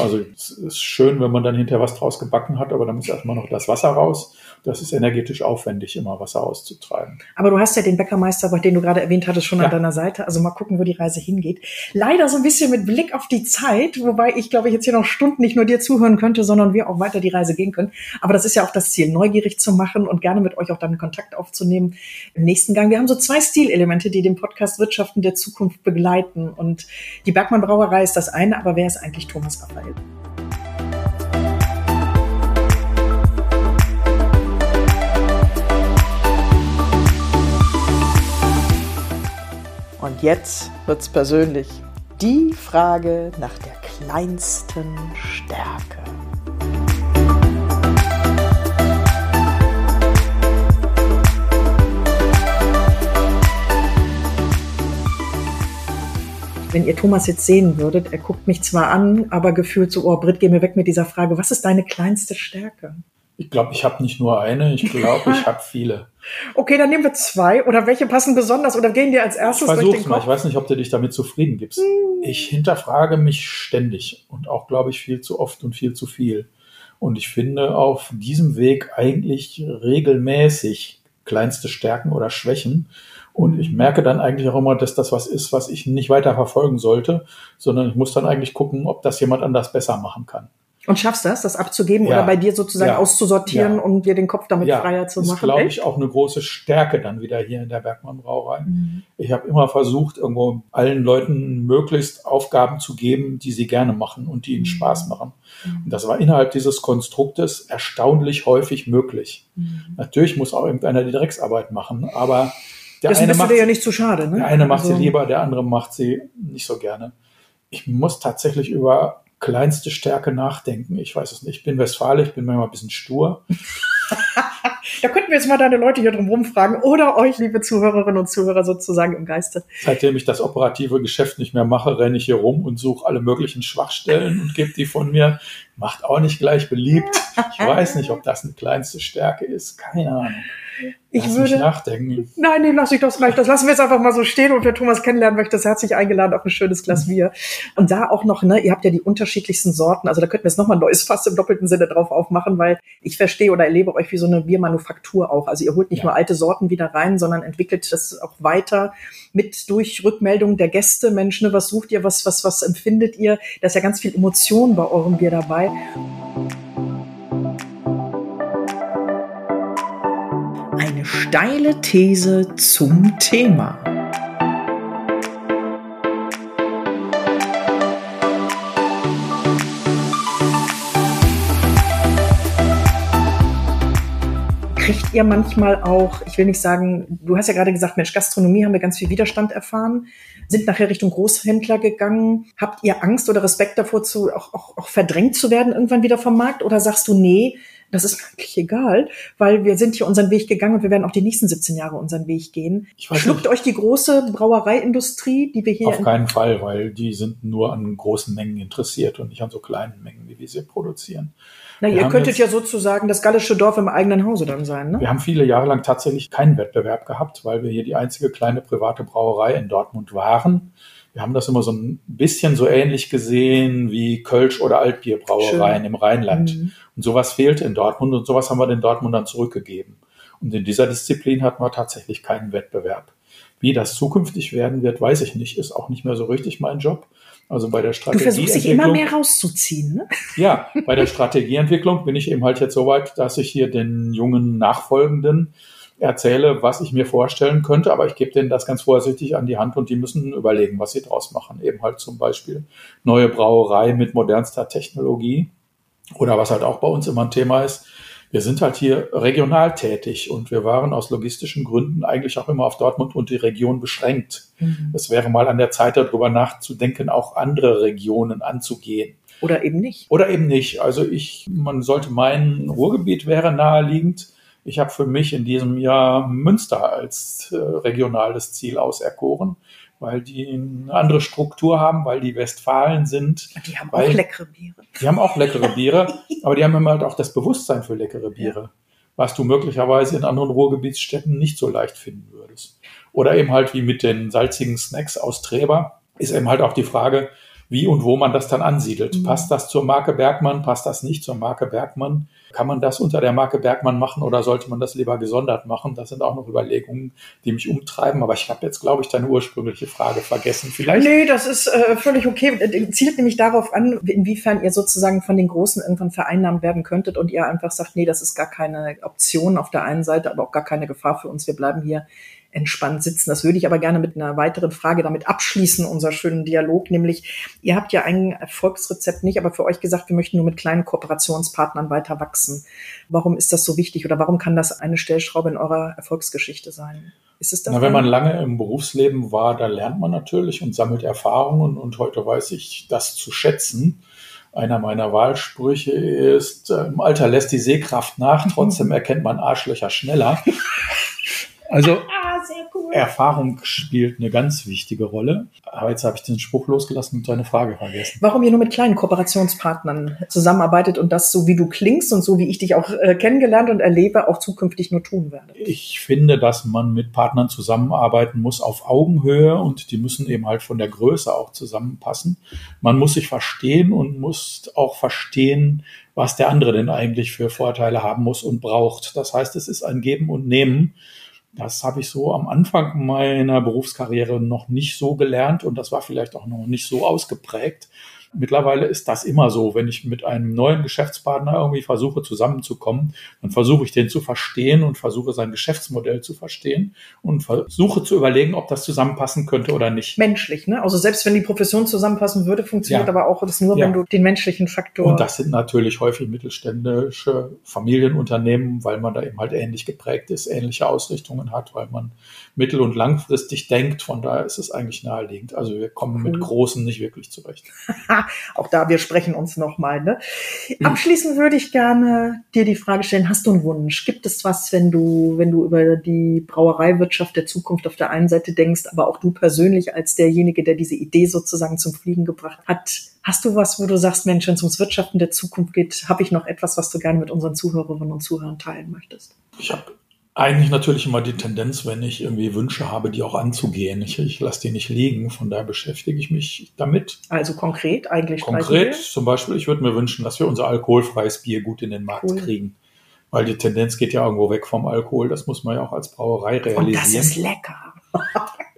Also es ist schön, wenn man dann hinterher was draus gebacken hat, aber dann muss erstmal noch das Wasser raus das ist energetisch aufwendig, immer Wasser auszutreiben. Aber du hast ja den Bäckermeister, den du gerade erwähnt hattest, schon ja. an deiner Seite. Also mal gucken, wo die Reise hingeht. Leider so ein bisschen mit Blick auf die Zeit, wobei ich glaube, ich jetzt hier noch Stunden nicht nur dir zuhören könnte, sondern wir auch weiter die Reise gehen können. Aber das ist ja auch das Ziel, neugierig zu machen und gerne mit euch auch dann Kontakt aufzunehmen im nächsten Gang. Wir haben so zwei Stilelemente, die den Podcast Wirtschaften der Zukunft begleiten. Und die Bergmann Brauerei ist das eine, aber wer ist eigentlich Thomas Raphael? Und jetzt wird's persönlich. Die Frage nach der kleinsten Stärke. Wenn ihr Thomas jetzt sehen würdet, er guckt mich zwar an, aber gefühlt so, oh Britt, geh mir weg mit dieser Frage, was ist deine kleinste Stärke? Ich glaube, ich habe nicht nur eine, ich glaube, ich habe viele. Okay, dann nehmen wir zwei. Oder welche passen besonders? Oder gehen dir als erstes Versuch's durch den Kopf? Mal. Ich weiß nicht, ob du dich damit zufrieden gibst. Hm. Ich hinterfrage mich ständig und auch, glaube ich, viel zu oft und viel zu viel. Und ich finde auf diesem Weg eigentlich regelmäßig kleinste Stärken oder Schwächen. Und ich merke dann eigentlich auch immer, dass das was ist, was ich nicht weiter verfolgen sollte, sondern ich muss dann eigentlich gucken, ob das jemand anders besser machen kann. Und schaffst das, das abzugeben ja. oder bei dir sozusagen ja. auszusortieren ja. und dir den Kopf damit freier zu machen? Das ist, glaube ich, auch eine große Stärke dann wieder hier in der Bergmann Brauerei. Mhm. Ich habe immer versucht, irgendwo allen Leuten möglichst Aufgaben zu geben, die sie gerne machen und die ihnen mhm. Spaß machen. Mhm. Und das war innerhalb dieses Konstruktes erstaunlich häufig möglich. Mhm. Natürlich muss auch irgendeiner die Drecksarbeit machen, aber der das eine macht dir ja nicht zu schade. Ne? Der eine macht also. sie lieber, der andere macht sie nicht so gerne. Ich muss tatsächlich über kleinste Stärke nachdenken. Ich weiß es nicht. Ich bin Westfale, ich bin manchmal ein bisschen stur. da könnten wir jetzt mal deine Leute hier drum rumfragen oder euch, liebe Zuhörerinnen und Zuhörer, sozusagen im Geiste. Seitdem ich das operative Geschäft nicht mehr mache, renne ich hier rum und suche alle möglichen Schwachstellen und gebe die von mir. Macht auch nicht gleich beliebt. Ich weiß nicht, ob das eine kleinste Stärke ist. Keine Ahnung. Ich lass würde nachdenken. Nein, nee, lass ich doch gleich. Das lassen wir jetzt einfach mal so stehen und wer Thomas kennenlernen möchte, ist herzlich eingeladen auf ein schönes Glas Bier. Und da auch noch, ne, ihr habt ja die unterschiedlichsten Sorten. Also da könnten wir jetzt nochmal ein neues Fass im doppelten Sinne drauf aufmachen, weil ich verstehe oder erlebe euch wie so eine Biermanufaktur auch. Also ihr holt nicht ja. nur alte Sorten wieder rein, sondern entwickelt das auch weiter mit durch Rückmeldungen der Gäste. Mensch, ne, was sucht ihr, was, was, was empfindet ihr? Da ist ja ganz viel Emotion bei eurem Bier dabei. Eine steile These zum Thema. kriegt ihr manchmal auch, ich will nicht sagen, du hast ja gerade gesagt, Mensch, Gastronomie haben wir ganz viel Widerstand erfahren, sind nachher Richtung Großhändler gegangen. Habt ihr Angst oder Respekt davor, zu, auch, auch, auch verdrängt zu werden irgendwann wieder vom Markt? Oder sagst du, nee, das ist eigentlich egal, weil wir sind hier unseren Weg gegangen und wir werden auch die nächsten 17 Jahre unseren Weg gehen. Schluckt nicht. euch die große Brauereiindustrie, die wir hier. Auf keinen Fall, weil die sind nur an großen Mengen interessiert und nicht an so kleinen Mengen, wie wir sie produzieren. Na, wir ihr könntet jetzt, ja sozusagen das gallische Dorf im eigenen Hause dann sein, ne? Wir haben viele Jahre lang tatsächlich keinen Wettbewerb gehabt, weil wir hier die einzige kleine private Brauerei in Dortmund waren. Wir haben das immer so ein bisschen so ähnlich gesehen wie Kölsch- oder Altbierbrauereien Schön. im Rheinland. Mhm. Und sowas fehlt in Dortmund und sowas haben wir den Dortmundern zurückgegeben. Und in dieser Disziplin hatten wir tatsächlich keinen Wettbewerb. Wie das zukünftig werden wird, weiß ich nicht. Ist auch nicht mehr so richtig mein Job. Also bei der Strategie. Du versuchst dich immer mehr rauszuziehen, ne? Ja, bei der Strategieentwicklung bin ich eben halt jetzt so weit, dass ich hier den jungen Nachfolgenden erzähle, was ich mir vorstellen könnte, aber ich gebe denen das ganz vorsichtig an die Hand und die müssen überlegen, was sie draus machen. Eben halt zum Beispiel neue Brauerei mit modernster Technologie oder was halt auch bei uns immer ein Thema ist. Wir sind halt hier regional tätig und wir waren aus logistischen Gründen eigentlich auch immer auf Dortmund und die Region beschränkt. Mhm. Es wäre mal an der Zeit, darüber nachzudenken, auch andere Regionen anzugehen. Oder eben nicht. Oder eben nicht. Also ich, man sollte meinen, Ruhrgebiet wäre naheliegend. Ich habe für mich in diesem Jahr Münster als äh, regionales Ziel auserkoren, weil die eine andere Struktur haben, weil die Westfalen sind. Die haben weil, auch leckere Biere. Die haben auch leckere Biere, aber die haben immer halt auch das Bewusstsein für leckere Biere, ja. was du möglicherweise in anderen Ruhrgebietsstädten nicht so leicht finden würdest. Oder eben halt wie mit den salzigen Snacks aus Treber ist eben halt auch die Frage, wie und wo man das dann ansiedelt. Mhm. Passt das zur Marke Bergmann? Passt das nicht zur Marke Bergmann? Kann man das unter der Marke Bergmann machen oder sollte man das lieber gesondert machen? Das sind auch noch Überlegungen, die mich umtreiben. Aber ich habe jetzt, glaube ich, deine ursprüngliche Frage vergessen. Vielleicht. Nee, das ist äh, völlig okay. Zielt nämlich darauf an, inwiefern ihr sozusagen von den Großen irgendwann vereinnahmt werden könntet und ihr einfach sagt, nee, das ist gar keine Option auf der einen Seite, aber auch gar keine Gefahr für uns. Wir bleiben hier entspannt sitzen. Das würde ich aber gerne mit einer weiteren Frage damit abschließen, unser schönen Dialog, nämlich ihr habt ja ein Erfolgsrezept nicht, aber für euch gesagt, wir möchten nur mit kleinen Kooperationspartnern weiter wachsen. Warum ist das so wichtig oder warum kann das eine Stellschraube in eurer Erfolgsgeschichte sein? Ist es das? Na, wenn man lange im Berufsleben war, da lernt man natürlich und sammelt Erfahrungen und heute weiß ich das zu schätzen. Einer meiner Wahlsprüche ist, äh, im Alter lässt die Sehkraft nach, trotzdem erkennt man Arschlöcher schneller. Also, ah, gut. Erfahrung spielt eine ganz wichtige Rolle. Aber jetzt habe ich den Spruch losgelassen und deine Frage vergessen. Warum ihr nur mit kleinen Kooperationspartnern zusammenarbeitet und das so wie du klingst und so wie ich dich auch äh, kennengelernt und erlebe, auch zukünftig nur tun werde? Ich finde, dass man mit Partnern zusammenarbeiten muss auf Augenhöhe und die müssen eben halt von der Größe auch zusammenpassen. Man muss sich verstehen und muss auch verstehen, was der andere denn eigentlich für Vorteile haben muss und braucht. Das heißt, es ist ein Geben und Nehmen. Das habe ich so am Anfang meiner Berufskarriere noch nicht so gelernt und das war vielleicht auch noch nicht so ausgeprägt. Mittlerweile ist das immer so. Wenn ich mit einem neuen Geschäftspartner irgendwie versuche zusammenzukommen, dann versuche ich den zu verstehen und versuche sein Geschäftsmodell zu verstehen und versuche zu überlegen, ob das zusammenpassen könnte oder nicht. Menschlich, ne? Also selbst wenn die Profession zusammenpassen würde, funktioniert ja. aber auch das nur, ja. wenn du den menschlichen Faktor. Und das sind natürlich häufig mittelständische Familienunternehmen, weil man da eben halt ähnlich geprägt ist, ähnliche Ausrichtungen hat, weil man mittel- und langfristig denkt. Von daher ist es eigentlich naheliegend. Also wir kommen mit Großen nicht wirklich zurecht. auch da, wir sprechen uns nochmal. Ne? Mhm. Abschließend würde ich gerne dir die Frage stellen, hast du einen Wunsch? Gibt es was, wenn du, wenn du über die Brauereiwirtschaft der Zukunft auf der einen Seite denkst, aber auch du persönlich als derjenige, der diese Idee sozusagen zum Fliegen gebracht hat, hast du was, wo du sagst, Mensch, wenn es ums Wirtschaften der Zukunft geht, habe ich noch etwas, was du gerne mit unseren Zuhörerinnen und Zuhörern teilen möchtest? Ich habe eigentlich natürlich immer die Tendenz, wenn ich irgendwie Wünsche habe, die auch anzugehen. Ich, ich lasse die nicht liegen, von daher beschäftige ich mich damit. Also konkret eigentlich? Konkret zum Beispiel, ich würde mir wünschen, dass wir unser alkoholfreies Bier gut in den Markt cool. kriegen. Weil die Tendenz geht ja irgendwo weg vom Alkohol. Das muss man ja auch als Brauerei realisieren. Und das ist lecker.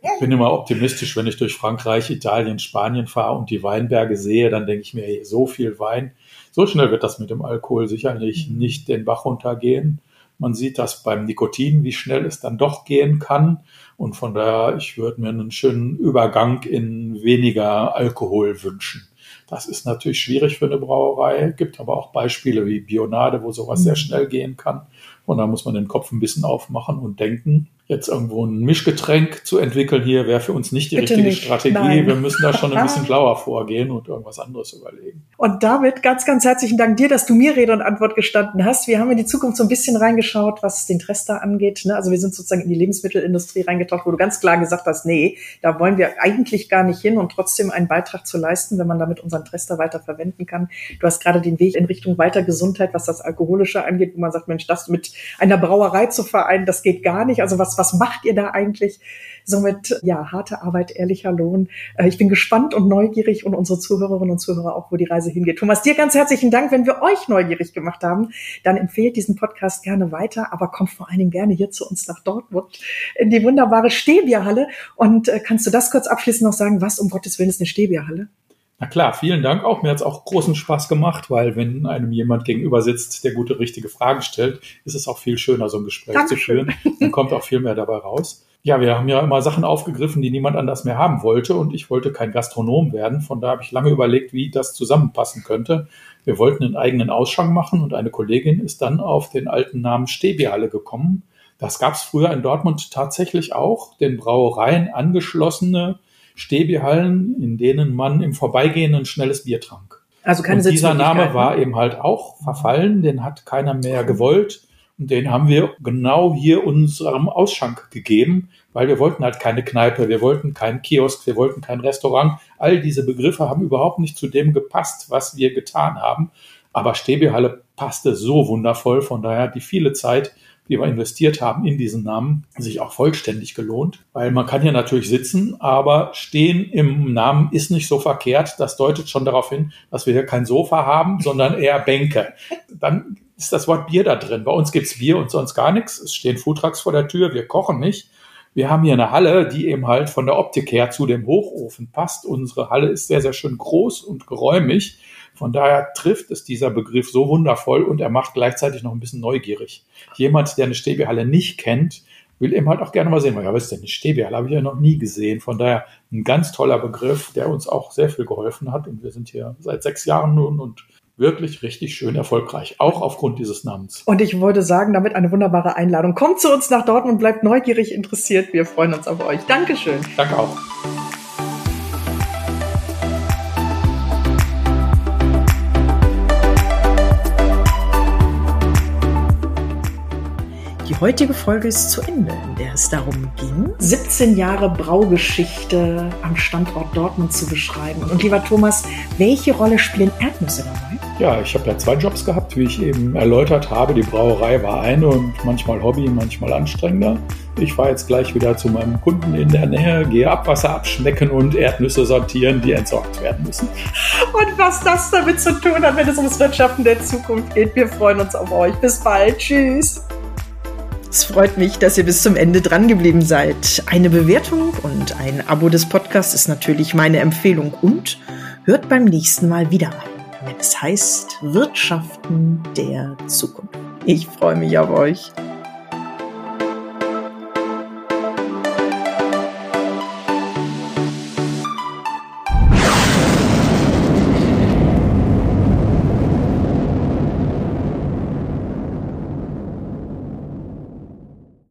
ich bin immer optimistisch, wenn ich durch Frankreich, Italien, Spanien fahre und die Weinberge sehe, dann denke ich mir, hey, so viel Wein, so schnell wird das mit dem Alkohol sicherlich mhm. nicht den Bach runtergehen. Man sieht das beim Nikotin, wie schnell es dann doch gehen kann. Und von daher, ich würde mir einen schönen Übergang in weniger Alkohol wünschen. Das ist natürlich schwierig für eine Brauerei, gibt aber auch Beispiele wie Bionade, wo sowas sehr mhm. schnell gehen kann. Und da muss man den Kopf ein bisschen aufmachen und denken, jetzt irgendwo ein Mischgetränk zu entwickeln hier wäre für uns nicht die Bitte richtige nicht. Strategie. Nein. Wir müssen da schon ein bisschen schlauer vorgehen und irgendwas anderes überlegen. Und damit ganz, ganz herzlichen Dank dir, dass du mir Rede und Antwort gestanden hast. Wir haben in die Zukunft so ein bisschen reingeschaut, was den Trester angeht. Ne? Also wir sind sozusagen in die Lebensmittelindustrie reingetaucht, wo du ganz klar gesagt hast, nee, da wollen wir eigentlich gar nicht hin und trotzdem einen Beitrag zu leisten, wenn man damit unseren Trester weiter verwenden kann. Du hast gerade den Weg in Richtung weiter Gesundheit, was das Alkoholische angeht, wo man sagt, Mensch, das mit einer Brauerei zu vereinen, das geht gar nicht. Also was was macht ihr da eigentlich? Somit, ja, harte Arbeit, ehrlicher Lohn. Äh, ich bin gespannt und neugierig und unsere Zuhörerinnen und Zuhörer auch, wo die Reise hingeht. Thomas, dir ganz herzlichen Dank. Wenn wir euch neugierig gemacht haben, dann empfehlt diesen Podcast gerne weiter, aber kommt vor allen Dingen gerne hier zu uns nach Dortmund in die wunderbare Stehbierhalle. Und äh, kannst du das kurz abschließend noch sagen? Was um Gottes Willen ist eine Stehbierhalle? Na klar, vielen Dank auch. Mir hat es auch großen Spaß gemacht, weil wenn einem jemand gegenüber sitzt, der gute, richtige Fragen stellt, ist es auch viel schöner, so ein Gespräch Dankeschön. zu führen. Dann kommt auch viel mehr dabei raus. Ja, wir haben ja immer Sachen aufgegriffen, die niemand anders mehr haben wollte und ich wollte kein Gastronom werden. Von da habe ich lange überlegt, wie das zusammenpassen könnte. Wir wollten einen eigenen Ausschank machen und eine Kollegin ist dann auf den alten Namen Stäbierhalle gekommen. Das gab es früher in Dortmund tatsächlich auch, den Brauereien angeschlossene Stäbiehallen, in denen man im Vorbeigehen ein schnelles Bier trank. Also keine und dieser Name war eben halt auch verfallen, den hat keiner mehr gewollt. Und den haben wir genau hier unserem Ausschank gegeben, weil wir wollten halt keine Kneipe, wir wollten keinen Kiosk, wir wollten kein Restaurant. All diese Begriffe haben überhaupt nicht zu dem gepasst, was wir getan haben. Aber Stäbiehalle passte so wundervoll, von daher die viele Zeit, die wir investiert haben in diesen Namen, sich auch vollständig gelohnt. Weil man kann hier natürlich sitzen, aber stehen im Namen ist nicht so verkehrt. Das deutet schon darauf hin, dass wir hier kein Sofa haben, sondern eher Bänke. Dann ist das Wort Bier da drin. Bei uns gibt's Bier und sonst gar nichts. Es stehen Foodtrucks vor der Tür, wir kochen nicht. Wir haben hier eine Halle, die eben halt von der Optik her zu dem Hochofen passt. Unsere Halle ist sehr, sehr schön groß und geräumig. Von daher trifft es dieser Begriff so wundervoll und er macht gleichzeitig noch ein bisschen neugierig. Jemand, der eine Stäbierhalle nicht kennt, will eben halt auch gerne mal sehen, ja, was ist denn eine Stäbierhalle? Habe ich ja noch nie gesehen. Von daher ein ganz toller Begriff, der uns auch sehr viel geholfen hat. Und wir sind hier seit sechs Jahren nun und wirklich richtig schön erfolgreich, auch aufgrund dieses Namens. Und ich wollte sagen, damit eine wunderbare Einladung. Kommt zu uns nach Dortmund, bleibt neugierig interessiert. Wir freuen uns auf euch. Dankeschön. Danke auch. Heutige Folge ist zu Ende, in der es darum ging, 17 Jahre Braugeschichte am Standort Dortmund zu beschreiben. Und lieber Thomas, welche Rolle spielen Erdnüsse dabei? Ja, ich habe ja zwei Jobs gehabt, wie ich eben erläutert habe. Die Brauerei war eine und manchmal Hobby, manchmal anstrengender. Ich fahre jetzt gleich wieder zu meinem Kunden in der Nähe, gehe Abwasser abschmecken und Erdnüsse sortieren, die entsorgt werden müssen. Und was das damit zu tun hat, wenn es ums Wirtschaften der Zukunft geht. Wir freuen uns auf euch. Bis bald. Tschüss. Es freut mich, dass ihr bis zum Ende dran geblieben seid. Eine Bewertung und ein Abo des Podcasts ist natürlich meine Empfehlung und hört beim nächsten Mal wieder rein wenn es heißt Wirtschaften der Zukunft. Ich freue mich auf euch.